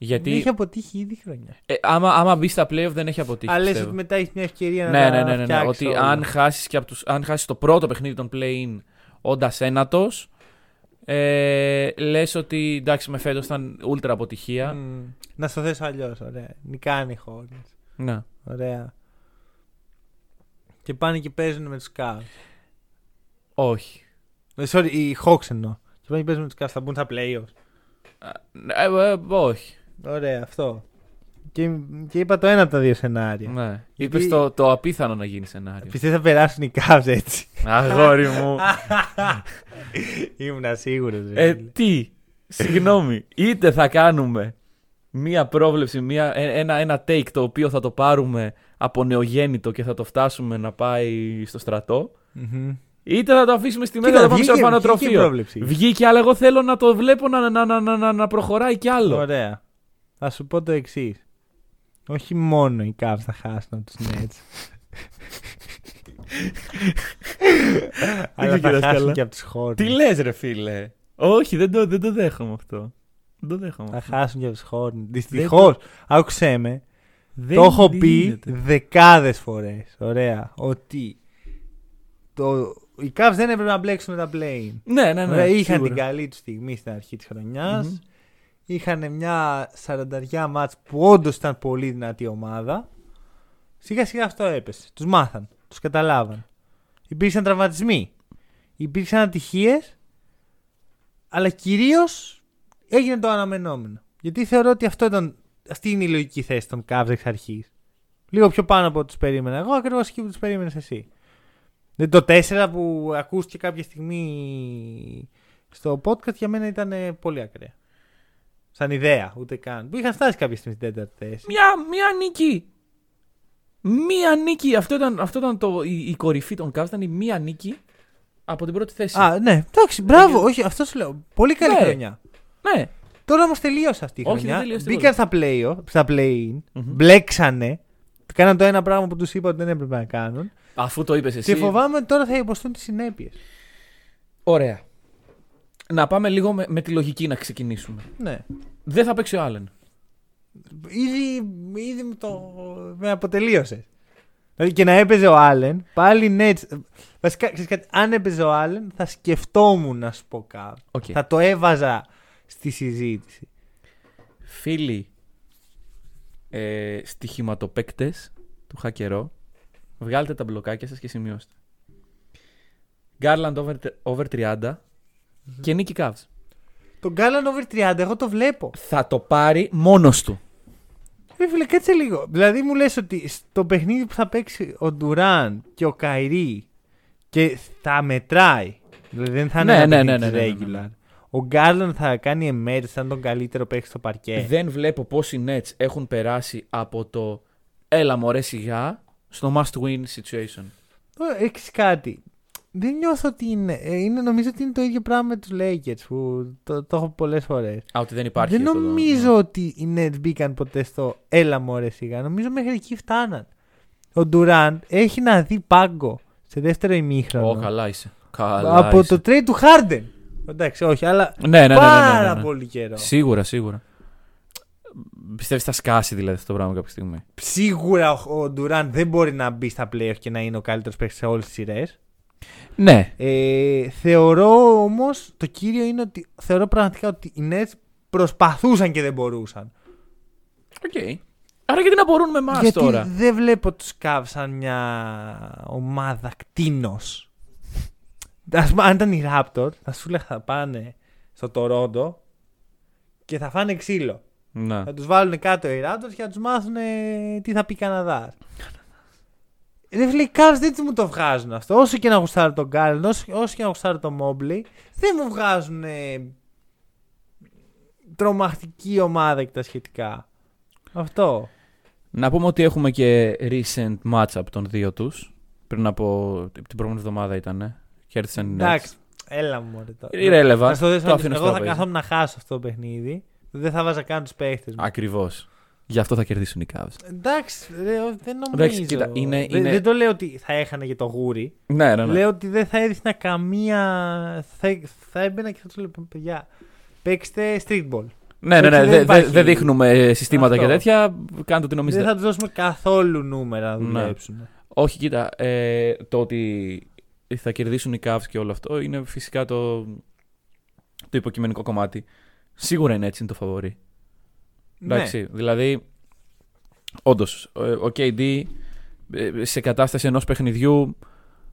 Γιατί
Έχει αποτύχει ήδη χρόνια.
ε, άμα, άμα μπεις στα playoff δεν έχει αποτύχει.
Αλλά λες
πιστεύω.
ότι μετά έχεις μια ευκαιρία να
ναι,
τα
ναι, ναι, ναι, ναι.
φτιάξεις
Ότι
όλα.
αν χάσεις, και από τους, αν χάσεις το πρώτο παιχνίδι των play-in όντας ένατος, ε, λες ότι εντάξει με φέτος ήταν ultra αποτυχία.
Μμ. Να στο θέσω αλλιώς. Ωραία. Νικάνε οι Hornets.
Ναι.
Ωραία. Και πάνε και παίζουν με τους Cavs.
Όχι.
Ε, Sorry, οι Hawks εννοώ. Και πάνε και παίζουν με τους Cavs. Θα μπουν στα playoffs.
Ε, ε, όχι.
Ωραία, αυτό. Και, και είπα το ένα από τα δύο σενάρια.
Ναι.
Γιατί-
Είπες το, το απίθανο να γίνει σενάριο.
Πιστεύω θα περάσουν οι Cavs έτσι.
Αγόρι μου. [laughs]
Ήμουν σίγουρος.
ε, τι. Συγγνώμη. Είτε θα κάνουμε μία πρόβλεψη, μία, ε, ένα, ένα take το οποίο θα το πάρουμε από νεογέννητο και θα το φτάσουμε να πάει στο στρατό. Είτε θα το αφήσουμε στη μέση
Κοίτα,
να το πάμε σε
βγήκε- βγήκε η
ορφανοτροφείο.
πρόβλεψη.
Βγήκε, αλλά εγώ θέλω να το βλέπω να, να, να, να, να, να προχωράει κι άλλο.
Ωραία. Θα σου πω το εξής. Όχι μόνο οι Cavs θα χάσουν από τους Nets. αλλά
Δεν
θα
κοιτάς
χάσουν
καλά.
και από τους Hornets.
Τι λες ρε φίλε. Όχι, δεν το, δεν το δέχομαι αυτό. Δεν το δέχομαι.
Θα
αυτό.
χάσουν και από τους Hornets. Δυστυχώς, άκουσέ με,
Δεν
το έχω πει
γίνεται.
δεκάδες φορές. Ωραία. Ότι το... οι Cavs δεν έπρεπε να μπλέξουν με τα play
Ναι, ναι, ναι.
Ωραία, είχαν
σίγουρα.
την καλή τους στιγμή στην αρχή της χρονιάς.
Μμμ.
Είχαν μια σαρανταριά μάτς που όντως ήταν πολύ δυνατή ομάδα. Σιγά σιγά αυτό έπεσε. Τους μάθαν. Τους καταλάβαν. Υπήρξαν τραυματισμοί. Υπήρξαν ατυχίες. Αλλά κυρίως έγινε το αναμενόμενο. Γιατί θεωρώ ότι αυτό ήταν, αυτή είναι η λογική θέση των Cavs εξ αρχής. Λίγο πιο πάνω από ό,τι τους περίμενα εγώ, ακριβώς εκεί που τους περίμενες εσύ. Δηλαδή το 4 που ακούστηκε κάποια στιγμή στο podcast για μένα ήταν ε, πολύ ακραία. Σαν ιδέα, ούτε καν. Που είχαν φτάσει κάποια στιγμή στην τέταρτη θέση.
Μια, μια νίκη. Μία νίκη. Αυτό ήταν, αυτό ήταν το, η, η κορυφή των Cavs. Ήταν η μία νίκη από την πρώτη θέση.
Α, ναι, εντάξει, μπράβο.
Έγινε-
Όχι, αυτό σου λέω. Πολύ καλή
Ναι.
χρονιά.
Ναι.
Τώρα όμως τελείωσε αυτή η
Όχι,
χρονιά.
δεν τελείωσε
Μπήκαν στα play στα play-in,
Μμμ.
μπλέξανε. Κάναν το ένα πράγμα που τους είπα ότι δεν έπρεπε να κάνουν.
Αφού το είπες εσύ.
Και φοβάμαι ότι τώρα θα υποστούν τις συνέπειες.
Ωραία. Να πάμε λίγο με, με τη λογική να ξεκινήσουμε.
Ναι.
Δεν θα παίξει ο Άλεν.
Ήδη, ήδη με, το, με αποτελείωσε. Δηλαδή και να έπαιζε ο Άλεν, πάλι Nets. Βασικά, ξέρεις κάτι, αν έπαιζε ο Άλεν, θα σκεφτόμουν να σου πω κάτι.
Οκ.
Θα το έβαζα στη συζήτηση.
Φίλοι ε, στοιχηματοπαίκτες του Χακερό, βγάλτε τα μπλοκάκια σας και σημειώστε. Garland over, over 30 και Νίκη Cavs.
Τον Γκάλαν over 30, εγώ το βλέπω.
Θα το πάρει μόνος του.
Ρε φίλε, κάτσε λίγο. Δηλαδή μου λες ότι στο παιχνίδι που θα παίξει ο Ντουράν και ο Καϊρή και θα μετράει. Δηλαδή δεν θα είναι
Ναι,
ένα
ναι,
παιχνίδι
ναι, ναι, ναι, ναι,
regular. Ο Γκάρλαν θα κάνει emerge σαν τον καλύτερο παίκτη στο παρκέ.
Δεν βλέπω πώς οι Nets έχουν περάσει από το έλα μωρέ σιγά στο must win situation.
Έχεις κάτι. Δεν νιώθω ότι είναι, ε, είναι. Νομίζω ότι είναι το ίδιο πράγμα με τους Lakers που το, το έχω πολλές φορές.
Α, ότι δεν υπάρχει.
Δεν
αυτό το-
νομίζω ότι οι Nets μπήκαν ποτέ στο έλα μωρέ σιγά. Νομίζω μέχρι εκεί φτάναν. Ο Durant έχει να δει πάγκο σε δεύτερο ημίχρονο.
Ω, καλά είσαι. Καλά
από
είσαι.
το trade του Harden. Εντάξει, όχι, αλλά
Ναι, ναι, ναι, ναι, ναι,
πάρα
ναι, ναι.
πολύ καιρό.
Σίγουρα, σίγουρα. Πιστεύεις θα σκάσει δηλαδή αυτό το πράγμα κάποια στιγμή;
Σίγουρα ο, ο Ντουράν δεν μπορεί να μπει στα playoff και να είναι ο καλύτερος παίκτης σε όλες τις σειρές.
Ναι.
Ε, θεωρώ όμως, το κύριο είναι ότι θεωρώ πραγματικά ότι οι Nets προσπαθούσαν και δεν μπορούσαν.
Οκ. Άρα γιατί να μπορούν με εμάς
Γιατί
τώρα;
δεν βλέπω τους Cavs σαν μια ομάδα κτίνος. Ας πούμε, αν ήταν οι Raptors, θα σου έλεγα θα πάνε στο Τορόντο και θα φάνε ξύλο.
Να.
Θα τους βάλουν κάτω οι Raptors και θα τους μάθουν ε, τι θα πει Καναδάς. Δεν φίλε, οι Cavs δεν μου το βγάζουν αυτό. Όσο και να γουστάρω τον Γκάρλ, όσο, όσο και να γουστάρω τον Μόμπλι, δεν μου βγάζουν ε, τρομακτική ομάδα και τα σχετικά. Αυτό.
Να πούμε ότι έχουμε και recent matchup των δύο τους. Πριν από την προηγούμενη εβδομάδα ήταν. Κέρδισαν οι Nets.
Εντάξει, έλα μου μωρέ τώρα.
Irrelevant.
Να στο δεις,
Το αφήνω
εγώ
στο
θα
τραπέζι.
καθόμουν να χάσω αυτό το παιχνίδι. Δεν θα βάζα καν τους παίχτες μου.
Ακριβώς. Γι' αυτό θα κερδίσουν οι Cavs.
Εντάξει, ρε, δεν νομίζω.
Εντάξει, κοίτα, είναι-
Δεν-
είναι-
Δεν το λέω ότι θα έχανε για το γούρι.
Ναι, ναι, ναι.
Λέω ότι δεν θα έδειχνα καμία. Θα, θα έμπαινα και θα του λέω παιδιά. Παίξτε streetball.
ναι, ναι, ναι.
δεν
Δεν δε,
υπάρχει-
δεν δείχνουμε συστήματα
Αυτό.
και τέτοια. Κάντε ό,τι νομίζετε.
Δεν θα τους δώσουμε καθόλου νούμερα να
Ναι.
δουλέψουν.
Όχι, κοίτα. Ε, το ότι θα κερδίσουν οι Cavs και όλο αυτό είναι φυσικά το, το υποκειμενικό κομμάτι. Σίγουρα είναι έτσι είναι το φαβορή. Εντάξει, δηλαδή, όντως, ο KD ε, σε κατάσταση ενός παιχνιδιού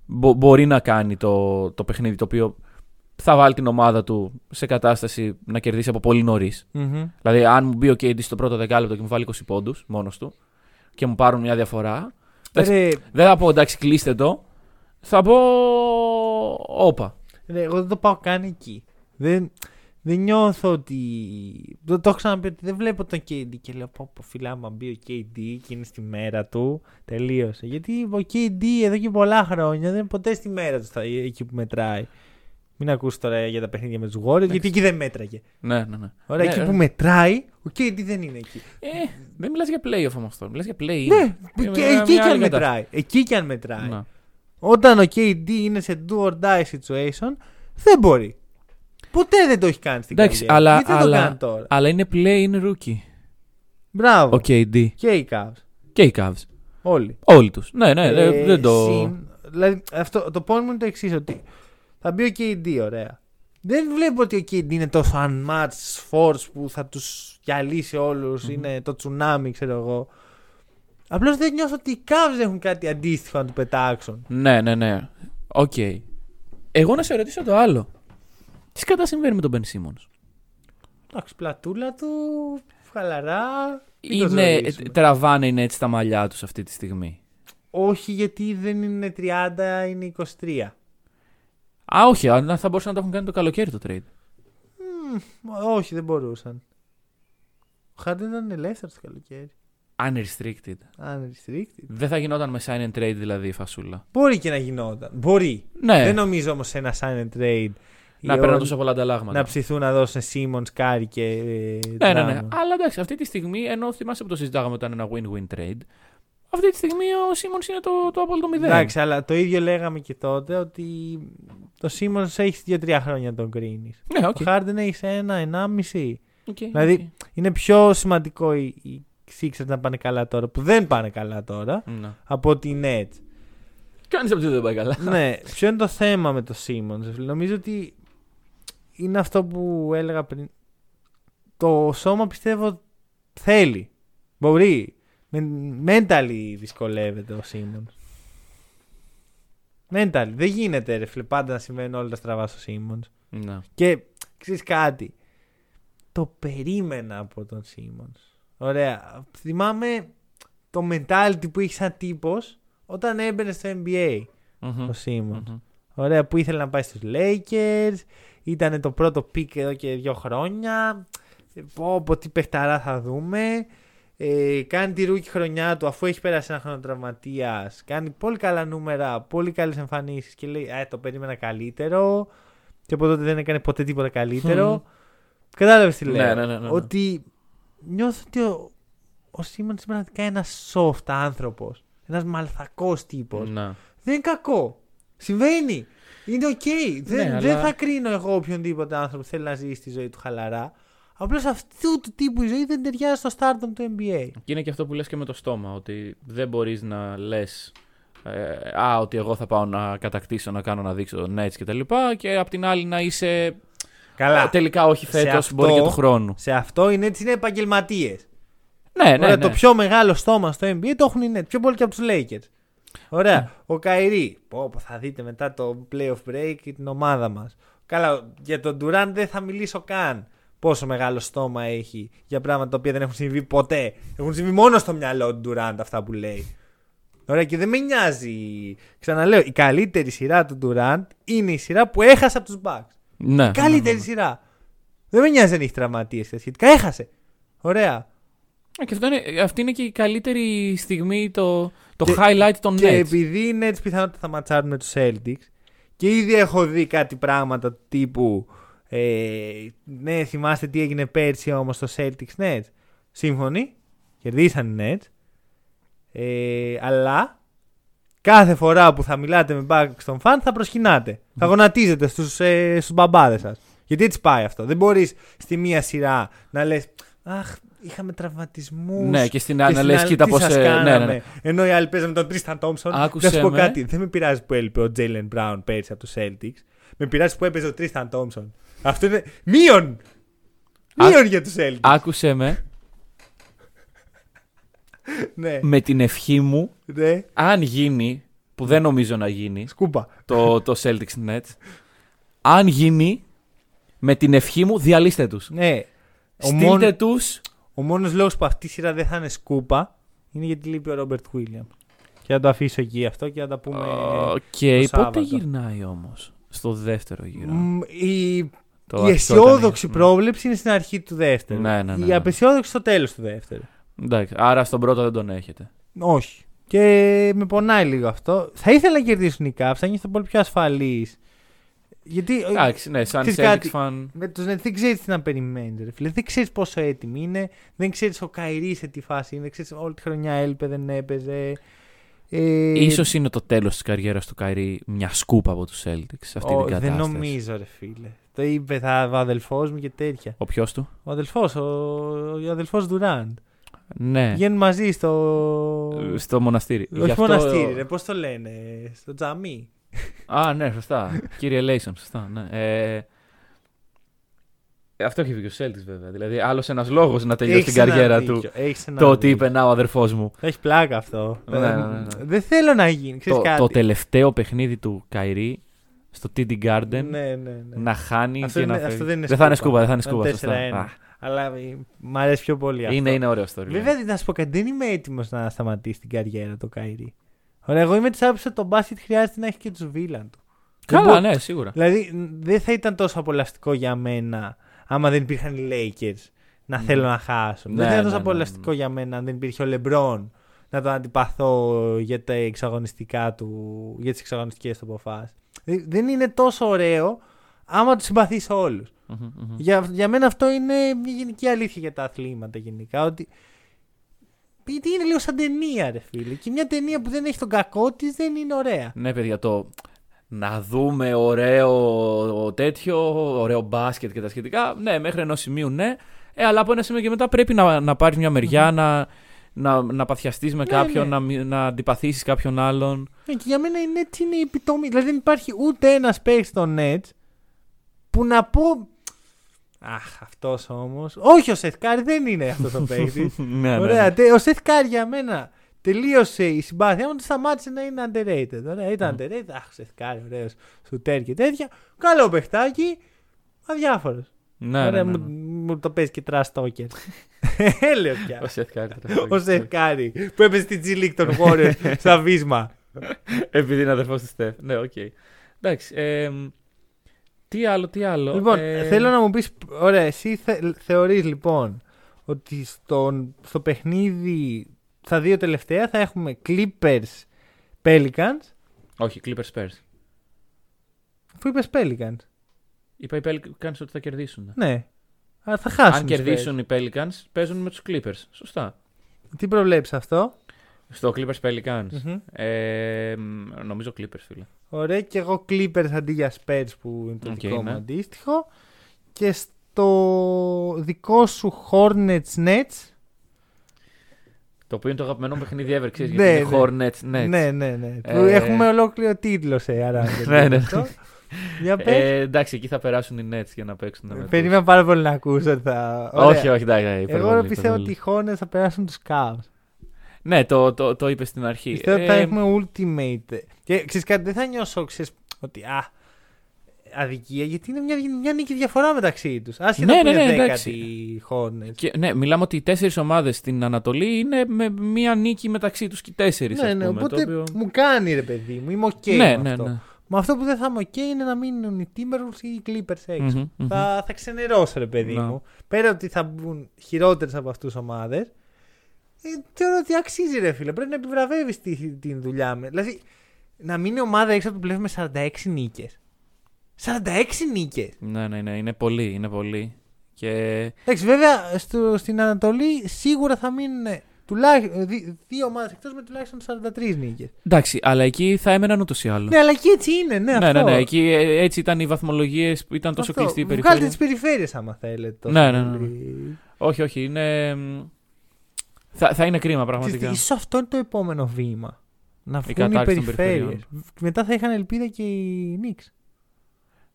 μπο- μπορεί να κάνει το, το παιχνίδι το οποίο θα βάλει την ομάδα του σε κατάσταση να κερδίσει από πολύ νωρίς.
Ναι. Μμμ.
Δηλαδή, αν μου μπει ο KD στο πρώτο δεκάλεπτο και μου βάλει 20 πόντους μόνος του και μου πάρουν μια διαφορά, εντάξει,
Ρε,
δεν θα πω εντάξει, κλείστε το. Θα πω. Όπα.
ρε, εγώ δεν το πάω καν εκεί. Δεν, δεν νιώθω ότι. Το, το έχω ξαναπεί ότι δεν βλέπω τον KD και λέω πω, πω φίλα, άμα μπει ο KD και είναι στη μέρα του, τελείωσε. Γιατί ο KD εδώ και πολλά χρόνια δεν είναι ποτέ στη μέρα του στα- εκεί που μετράει. Μην ακούσει τώρα για τα παιχνίδια με τους Warriors, γιατί εκεί δεν μέτραγε.
Ναι, ναι, ναι.
Ωραία,
ναι,
εκεί
ναι.
που μετράει, ο KD δεν είναι εκεί.
Ε, δεν μιλάς για playoff όμως τώρα. Μιλάς για play.
Ναι,
Είναι
και
μια-
εκεί
μια
κι αν
άλλη
μετράει. Εκεί κι αν μετράει.
κατάσταση. Να.
Όταν ο KD είναι σε do or die situation, δεν μπορεί. Ποτέ δεν το έχει κάνει στην
Εντάξει,
καριέρα.
αλλά,
Γιατί δεν το
αλλά,
κάνει τώρα;
αλλά είναι play, είναι rookie.
Μπράβο.
Ο KD
Και οι Cavs.
και οι Cavs.
Όλοι.
Όλοι τους. Ναι, ναι, δεν-
Ε,
δεν το.
συν- δηλαδή, αυτό, το point μου είναι το εξής: Ότι θα μπει ο KD, ωραία. Δεν βλέπω ότι ο KD είναι τόσο unmatched force που θα τους γυαλίσει όλους, Είναι το τσουνάμι, ξέρω εγώ. Απλώς δεν νιώθω ότι οι Cavs έχουν κάτι αντίστοιχο να του πετάξουν.
Ναι, ναι, ναι. Οκ. Εγώ να σε ρωτήσω το άλλο. Τι κατά συμβαίνει με τον Ben Simmons.
Εντάξει, πλακούλα του, χαλαρά. μην το
Είναι,
ζορίσουμε.
τραβάνε είναι έτσι τα μαλλιά τους αυτή τη στιγμή.
Όχι, γιατί δεν είναι 30, είναι 23.
Α, όχι, αν θα μπορούσαν να το έχουν κάνει το καλοκαίρι το trade.
Μ, όχι, δεν μπορούσαν. Ο Χάρντεν ήταν ελεύθερο το καλοκαίρι.
Unrestricted.
Unrestricted.
Δεν θα γινόταν με sign and trade δηλαδή η φασούλα.
Μπορεί και να γινόταν. Μπορεί.
Ναι,
Δεν νομίζω όμως σε ένα sign and trade.
Να
ή
παίρνουν
ο-
τόσο πολλά ανταλλάγματα.
να ψηθούν να δώσουν Simmons, Curry και. ε,
Ναι, ναι, ναι.
Drummond.
Αλλά εντάξει, αυτή τη στιγμή, ενώ θυμάσαι που το συζητάγαμε όταν ένα win-win trade, αυτή τη στιγμή ο Σίμον είναι το, το απόλυτο μηδέν.
Εντάξει, αλλά το ίδιο λέγαμε και τότε ότι το Σίμον έχει 2-3 χρόνια να τον κρίνει.
Ναι,
Ο
οκ.
Χάρντεν έχει ένα, ενάμιση.
Οκ,
Δηλαδή,
οκ.
Είναι πιο σημαντικό οι, οι Sixers να πάνε καλά τώρα, που δεν πάνε καλά τώρα,
Ναι.
από ότι οι Nets.
Κάνει από τι δεν πάει καλά.
ναι, ποιο είναι το θέμα με το Simmons. Νομίζω ότι είναι αυτό που έλεγα πριν. Το σώμα πιστεύω θέλει. Μπορεί. Με- Mentally δυσκολεύεται ο Simmons. Mentally. Δεν γίνεται ρε φίλε πάντα να συμβαίνουν όλα τα στραβά στο Simmons.
Ναι.
Και ξέρεις κάτι. Το περίμενα από τον Simmons. Ωραία. Θυμάμαι το mentality που είχε σαν τύπος όταν έμπαινε στο NBA
Μμμ.
ο Simmons.
Μμμ.
Ωραία, που ήθελε να πάει στους Lakers. Ήταν το πρώτο pick εδώ και δύο χρόνια. Ε, Πω, πω τι παιχταρά θα δούμε. Ε, κάνει τη rookie χρονιά του αφού έχει πέρασει ένα χρόνο τραυματίας. Κάνει πολύ καλά νούμερα, πολύ καλές εμφανίσεις και λέει «Ε, το περίμενα καλύτερο». Και από τότε δεν έκανε ποτέ τίποτα καλύτερο.
Μμμ.
Κατάλαβες τι
Ναι,
λέω.
ναι, ναι, ναι, ναι.
Ότι νιώθω ότι ο, ο Σίμονς είναι πραγματικά ένα soft άνθρωπος. Ένας μαλθακός τύπος.
Ναι.
Δεν είναι κακό. Συμβαίνει. Είναι οκ. δεν,
Ναι,
δεν
αλλά-
θα κρίνω εγώ οποιονδήποτε άνθρωπο που θέλει να ζήσει τη ζωή του χαλαρά. Απλώς αυτού του τύπου η ζωή δεν ταιριάζει στο stardom του NBA.
Και είναι και αυτό που λες και με το στόμα, ότι δεν μπορείς να λες ε, α, ότι εγώ θα πάω να κατακτήσω, να κάνω να δείξω Nets και τα λοιπά και απ' την άλλη να είσαι
Καλά.
ε, τελικά όχι
σε
φέτος,
αυτό-
μπορεί και του χρόνου.
Σε αυτό οι Nets είναι επαγγελματίες.
Ναι, ναι,
Ωραία,
ναι.
Το πιο μεγάλο στόμα στο NBA το έχουν οι Nets. Πιο πολύ και από τους Lakers. Ωραία.
Ναι.
Ο Καϊρή. Πω, πω, θα δείτε μετά το playoff break και την ομάδα μας. Καλά, για τον Durant δεν θα μιλήσω καν. Πόσο μεγάλο στόμα έχει για πράγματα τα οποία δεν έχουν συμβεί ποτέ. Έχουν συμβεί μόνο στο μυαλό του Durant αυτά που λέει. Ωραία, και δεν με νοιάζει. Ξαναλέω, η καλύτερη σειρά του Durant είναι η σειρά που έχασε από τους Bucks.
ναι,
Καλύτερη
ναι, ναι.
σειρά. Δεν με νοιάζει αν έχει τραυματίες και τα σχετικά. Έχασε. Ωραία.
Ε, Και αυτό είναι, αυτή είναι και η καλύτερη στιγμή, το, το
Και-
highlight των
Και
Nets.
επειδή οι Nets πιθανότατα θα ματσάρουν με τους Celtics και ήδη έχω δει κάτι πράγματα του τύπου. Ε, ναι, θυμάστε τι έγινε πέρσι όμως στο Celtics Nets. Σύμφωνοι. Κερδίσαν οι Nets. Ε, αλλά κάθε φορά που θα μιλάτε με back στον φαν θα προσκυνάτε. Θα γονατίζετε στους, ε, στους μπαμπάδες σας. Γιατί έτσι πάει αυτό. Δεν μπορείς στη μία σειρά να λες Αχ, είχαμε τραυματισμούς.
Ναι, και στην άλλη να
στην
λες,
άλλη,
κοίτα
τι
πώς,
σας
ε, ναι,
κάναμε.
ναι, ναι.
Ενώ οι άλλοι παίζανε τον Τρίσταν Τόμψον.
Άκουσε
Να σου πω
με.
κάτι. Δεν με πειράζει που έλειπε ο Τζέιλεν Μπράουν πέρσι από του Celtics. Με πειράζει που έπαιζε ο Τρίσταν Τόμψον. Αυτό είναι. Μείον!
Α-
Μείον για τους Celtics.
Άκουσε με, [laughs]
ναι,
με την ευχή μου,
ναι.
αν γίνει, που δεν νομίζω να γίνει,
Σκούπα.
το, το Celtics Nets, αν γίνει, με την ευχή μου, διαλύστε τους.
Ναι. Ο,
Στείλτε
μόνο,
τους
ο μόνος λόγος που αυτή η σειρά δεν θα είναι σκούπα είναι γιατί λείπει ο Ρόμπερτ Βίλιαμς. Και να το αφήσω εκεί αυτό και να τα πούμε.
Οκ,
το Σάββατο.
πότε γυρνάει όμως στο δεύτερο γύρο;
Μ, η
Το
η
αρχικό
αισιόδοξη
ήταν,
πρόβλεψη είναι στην αρχή του δεύτερου.
Ναι, ναι, ναι,
Η
ναι.
απαισιόδοξη στο τέλος του δεύτερου.
Εντάξει, άρα στον πρώτο δεν τον έχετε.
Όχι. Και με πονάει λίγο αυτό. Θα ήθελα να κερδίσουν οι Cavs, θα νιώθω πολύ πιο ασφαλής. Γιατί ε,
Εντάξει, ναι, σαν
Ξέρεις
Celtics
κάτι,
fan.
με τους Nets δεν ξέρεις τι να περιμένεις. Ρε, φίλε. Δεν ξέρεις πόσο έτοιμοι είναι. Δεν ξέρεις ο Καϊρή σε τι φάση είναι. Δεν ξέρεις όλη τη χρονιά έλειπε, δεν έπαιζε. Ε,
Ίσως είναι το τέλος της καριέρας του Καϊρή μια σκούπα από τους Celtics σε αυτή
ο-
την
δεν
κατάσταση.
νομίζω, ρε φίλε. Το είπε θα, ο αδελφός μου και τέτοια.
Ο ποιος του;
Ο αδελφός, ο, ο αδελφός Ντουράντ.
Ναι,
Πηγαίνουν μαζί στο.
στο μοναστήρι.
Όχι
Γι' αυτό-
μοναστήρι, ρε, πώς το λένε. Στο τζαμί.
Α, ναι, σωστά. Κύριε Λέισον, σωστά. Ναι. Ε, αυτό έχει βγει ο Celtics βέβαια. Δηλαδή, άλλος ένας λόγος να τελειώσει
Έχεις
την
ένα
καριέρα
δίκιο,
του.
έχεις ένα
Το ότι
δίκιο.
είπε να ο αδερφός μου.
Έχει πλάκα αυτό.
Ναι, ναι, ναι, ναι.
Δεν θέλω να γίνει. Ξέρεις
Το,
κάτι.
το τελευταίο παιχνίδι του Καϊρή στο TD Garden
Ναι, ναι, ναι.
να χάνει
Αυτό
και
είναι-
να φεύγει.
αυτό δεν είναι
δεν θα είναι
σκούπα.
σκούπα, δεν θα είναι
Θα
σκούπα.
είναι
σωστά.
4-1.
Α,
Αλλά ε, μ' αρέσει πιο πολύ αυτό.
είναι, είναι ωραίο story.
Βέβαια, να σου πω κάτι, δεν είμαι έτοιμος να σταματήσει την καριέρα το Kyrie. Ωραία, εγώ είμαι της άποψης ότι το μπάσκετ χρειάζεται να έχει και τους villain του. Δεν
Καλά,
μπο-
ναι, σίγουρα.
Δηλαδή, ν- δεν θα ήταν τόσο απολαυστικό για μένα άμα δεν υπήρχαν οι Lakers να
Ναι.
θέλω να χάσουν.
Ναι,
δεν θα ήταν τόσο
ναι, ναι,
απολαυστικό
ναι.
για μένα αν δεν υπήρχε ο Λεμπρόν να τον αντιπαθώ για τα εξωαγωνιστικά του, για τις εξωαγωνιστικές του αποφάσεις. Δηλαδή, Δεν είναι τόσο ωραίο άμα τους συμπαθείς όλους.
Μμμ, μμμ.
Για, για μένα αυτό είναι μια γενική αλήθεια για τα αθλήματα γενικά. Ότι γιατί είναι λίγο σαν ταινία, ρε φίλε. Και μια ταινία που δεν έχει τον κακό της δεν είναι ωραία.
Ναι, παιδιά, το να δούμε ωραίο τέτοιο, ωραίο μπάσκετ και τα σχετικά. Ναι, μέχρι ενός σημείου ναι. Ε, αλλά από ένα σημείο και μετά πρέπει να, να πάρεις μια μεριά, να, να, να παθιαστείς με
Ναι,
κάποιον,
ναι.
να, μη- να αντιπαθήσεις κάποιον άλλον.
Ναι, και για μένα η Nets είναι η επιτομή. Δηλαδή δεν υπάρχει ούτε ένας παίκτης στο Nets που να πω. Αχ, αυτός όμως. Όχι, ο Seth Curry δεν είναι αυτός ο [laughs] παίκτης.
ναι,
Ωραία.
ναι.
τε- Ο Seth Curry για μένα τελείωσε η συμπάθειά μου. Σταμάτησε να είναι underrated. Ωραία, ήταν underrated. Αχ, Seth Curry, ωραίος σουτέρ και τέτοια. Καλό παιχτάκι. Αδιάφορος.
Ναι, ναι,
Ωραία,
ναι,
μου,
ναι.
μου το παίζει και trash talker. Έλεος πια.
Ο Seth Curry,
Ο Seth Curry που έπαιζε στην G League των Warriors [laughs] στα βύσμα.
Επειδή είναι αδερφός του Στεφ. Ναι, οκ. Εντάξει. Εμ, τι άλλο, τι άλλο.
Λοιπόν,
ε,
θέλω να μου πεις, ωραία, εσύ θε, θεωρείς λοιπόν ότι στον, στο παιχνίδι στα δύο τελευταία θα έχουμε Clippers Pelicans;
Όχι, Clippers Spurs.
αφού είπες Pelicans.
Είπα οι Pelicans ότι θα κερδίσουν.
Ναι. Αλλά θα χάσουν.
Αν
οι Spurs.
κερδίσουν οι Pelicans, παίζουν με τους Clippers. Σωστά.
Τι προβλέψεις αυτό;
Στο Clippers Pelicans.
Μμμ.
Ε, μ, νομίζω Clippers, φίλε.
Ωραία και εγώ Clippers αντί για Spurs που είναι το
Οκ,
δικό μου
ναι.
αντίστοιχο. Και το δικό σου Hornets Nets.
Το οποίο είναι το αγαπημένο μου παιχνίδι ever, ξέρεις,
Ναι,
γιατί είναι
ναι.
Hornets Nets.
Ναι, ναι, ναι.
Ε,
Που Έχουμε ολόκληρο τίτλο σε άρα. [laughs]
Ναι, ναι.
Για πες.
Ε, εντάξει, εκεί θα περάσουν οι Nets για να παίξουν. με τους-
Περίμενα πάρα πολύ να ακούσω ότι θα.
Όχι,
Ωραία.
όχι, εντάξει.
Εγώ
υπερβολή,
πιστεύω
υπερβολή.
ότι οι Hornets θα περάσουν τους Cavs.
Ναι, το, το, το είπες στην αρχή.
Πιστεύω ότι θα
Ε,
έχουμε ultimate. Και ξέρεις κάτι, δεν θα νιώσω ξέρεις, ότι α, αδικία, γιατί είναι μια, μια νίκη διαφορά μεταξύ τους. Άσχετα
Ναι,
που
ναι,
είναι
ναι,
δέκατη
εντάξει.
οι Hornets.
Και, ναι, μιλάμε ότι οι τέσσερις ομάδες στην Ανατολή είναι με μία νίκη μεταξύ τους και οι τέσσερις.
Ναι, ναι, οπότε
οποίο...
μου κάνει ρε παιδί μου, είμαι οκ
ναι,
με
ναι,
αυτό.
ναι.
Με αυτό που δεν θα είμαι οκ είναι να μείνουν οι Timberwolves ή οι Clippers έξω.
Μμμ, μμμ.
Θα, θα ξενερώσω ρε παιδί
Να.
μου. Πέρα ότι θα μπουν χειρότερες από αυτούς ομάδες. Ε, θεωρώ ότι αξίζει ρε φίλε. Πρέπει να επιβραβεύεις τη, την δουλειά με. Δηλαδή, να μείνει ομάδα έξω από το πλέον με 46 νίκες. 46 νίκες!
Ναι, ναι, ναι, είναι πολύ, είναι πολύ. Και
Εντάξει, βέβαια στο, στην Ανατολή σίγουρα θα μείνουν τουλάχιστον, δι- δύο ομάδες εκτός με τουλάχιστον 43 νίκες.
εντάξει, αλλά εκεί θα έμεναν ούτως ή άλλως.
Ναι, αλλά και έτσι είναι, ναι,
ναι,
αυτό.
ναι, ναι, εκεί ε, έτσι ήταν οι βαθμολογίες που ήταν τόσο
Αυτό.
κλειστή η
Βγάλτε
περιφέρεια.
τις περιφέρειες άμα θέλετε. τόσο
Ναι, ναι, ναι,
πολύ.
Όχι, όχι, είναι. Μ, Θα, θα είναι κρίμα πραγματικά.
Ξέρεις τι, Ίσως αυτό είναι το επόμενο βήμα. Να βγουν οι
κατάρτιση των
περιφέρειες.
περιφερειών.
Μετά θα είχαν ελπίδα και οι Knicks.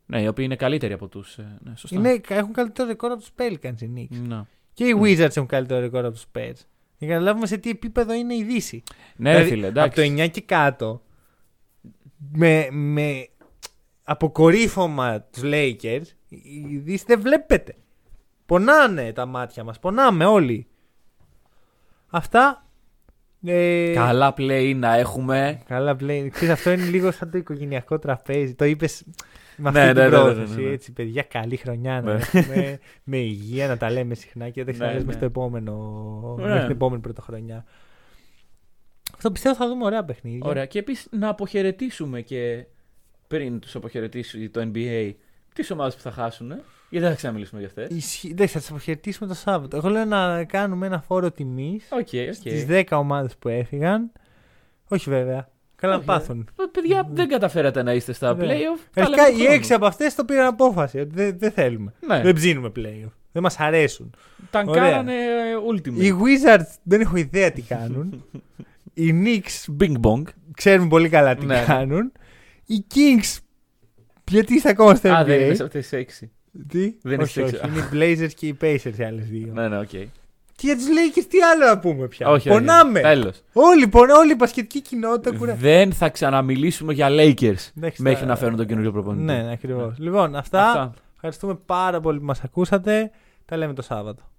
Ναι, οι οποίοι είναι καλύτεροι από τους. Ναι, σωστά.
Είναι, έχουν καλύτερο ρεκόρ από τους Pelicans οι Knicks.
Ναι.
Και οι
Mm.
Wizards έχουν καλύτερο ρεκόρ από τους Spurs. Για να καταλάβουμε σε τι επίπεδο είναι η Δύση.
Ναι, ρε φίλε,
από το
εντάξει.
9 και κάτω, με, με αποκορύφωμα τους Lakers, η Δύση δεν βλέπετε. Πονάνε τα μάτια μας. Πονάμε όλοι. Αυτά. Ε,
Καλά play να έχουμε.
Καλά play. Ξέρεις, αυτό είναι λίγο σαν το οικογενειακό τραπέζι. Το είπες με αυτή
Ναι,
την
ναι, ναι, ναι, ναι,
πρόθεση.
ναι, ναι.
Έτσι, παιδιά, καλή χρονιά να
Ναι.
έχουμε. με υγεία να τα λέμε συχνά και δεν
Ναι,
ξαναλέμε
ναι.
στο επόμενο.
Ναι.
Μέχρι την επόμενη πρωτοχρονιά. Αυτό πιστεύω θα δούμε ωραία παιχνίδια.
Ωραία. Και επίσης να αποχαιρετήσουμε και πριν τους αποχαιρετήσει το NBA τις ομάδες που θα χάσουν. Γιατί δεν θα ξαναμιλήσουμε για αυτές;
Ισχύει. Εντάξει, θα τις αποχαιρετήσουμε το Σάββατο. Εγώ λέω να κάνουμε ένα φόρο τιμής
Οκ,
στις
οκ.
10 ομάδες που έφυγαν. Όχι βέβαια. Καλά να
Όχι,
πάθουν.
ε, Παιδιά, δεν καταφέρατε να είστε στα
Ναι.
playoff. τα
Αρχικά
λέμε του
οι
χρόνου.
έξι από αυτές το πήραν απόφαση ότι δεν, δεν θέλουμε.
Ναι.
Δεν ψήνουμε playoff. Δεν μας αρέσουν.
Τα
Ωραία.
κάνανε ε, ultimate.
Οι Wizards δεν έχω ιδέα τι κάνουν. [laughs] Οι Knicks
Bing bong.
ξέρουν πολύ καλά τι
Ναι.
κάνουν. Οι Kings. Γιατί είστε ακόμα στο
Α, δεν
NBA.
είναι σε αυτές τις έξι.
Τι;
δεν
όχι,
είναι
όχι.
σε-
Είναι οι Blazers και οι Pacers οι άλλες δύο.
Ναι, ναι, οκ.
Και για του Lakers τι άλλο να πούμε πια;
Όχι, όχι.
Πονάμε.
Τέλος.
Όλοι, πονά, όλη η μπασκετική κοινότητα κουρά.
Δεν θα ξαναμιλήσουμε για Lakers
Εντάξει,
μέχρι
τα-
να φέρουν τον καινούριο προπονητή.
Ναι, ακριβώς. Λοιπόν, αυτά.
Αυτά.
Ευχαριστούμε πάρα πολύ που μας ακούσατε. Τα λέμε το Σάββατο.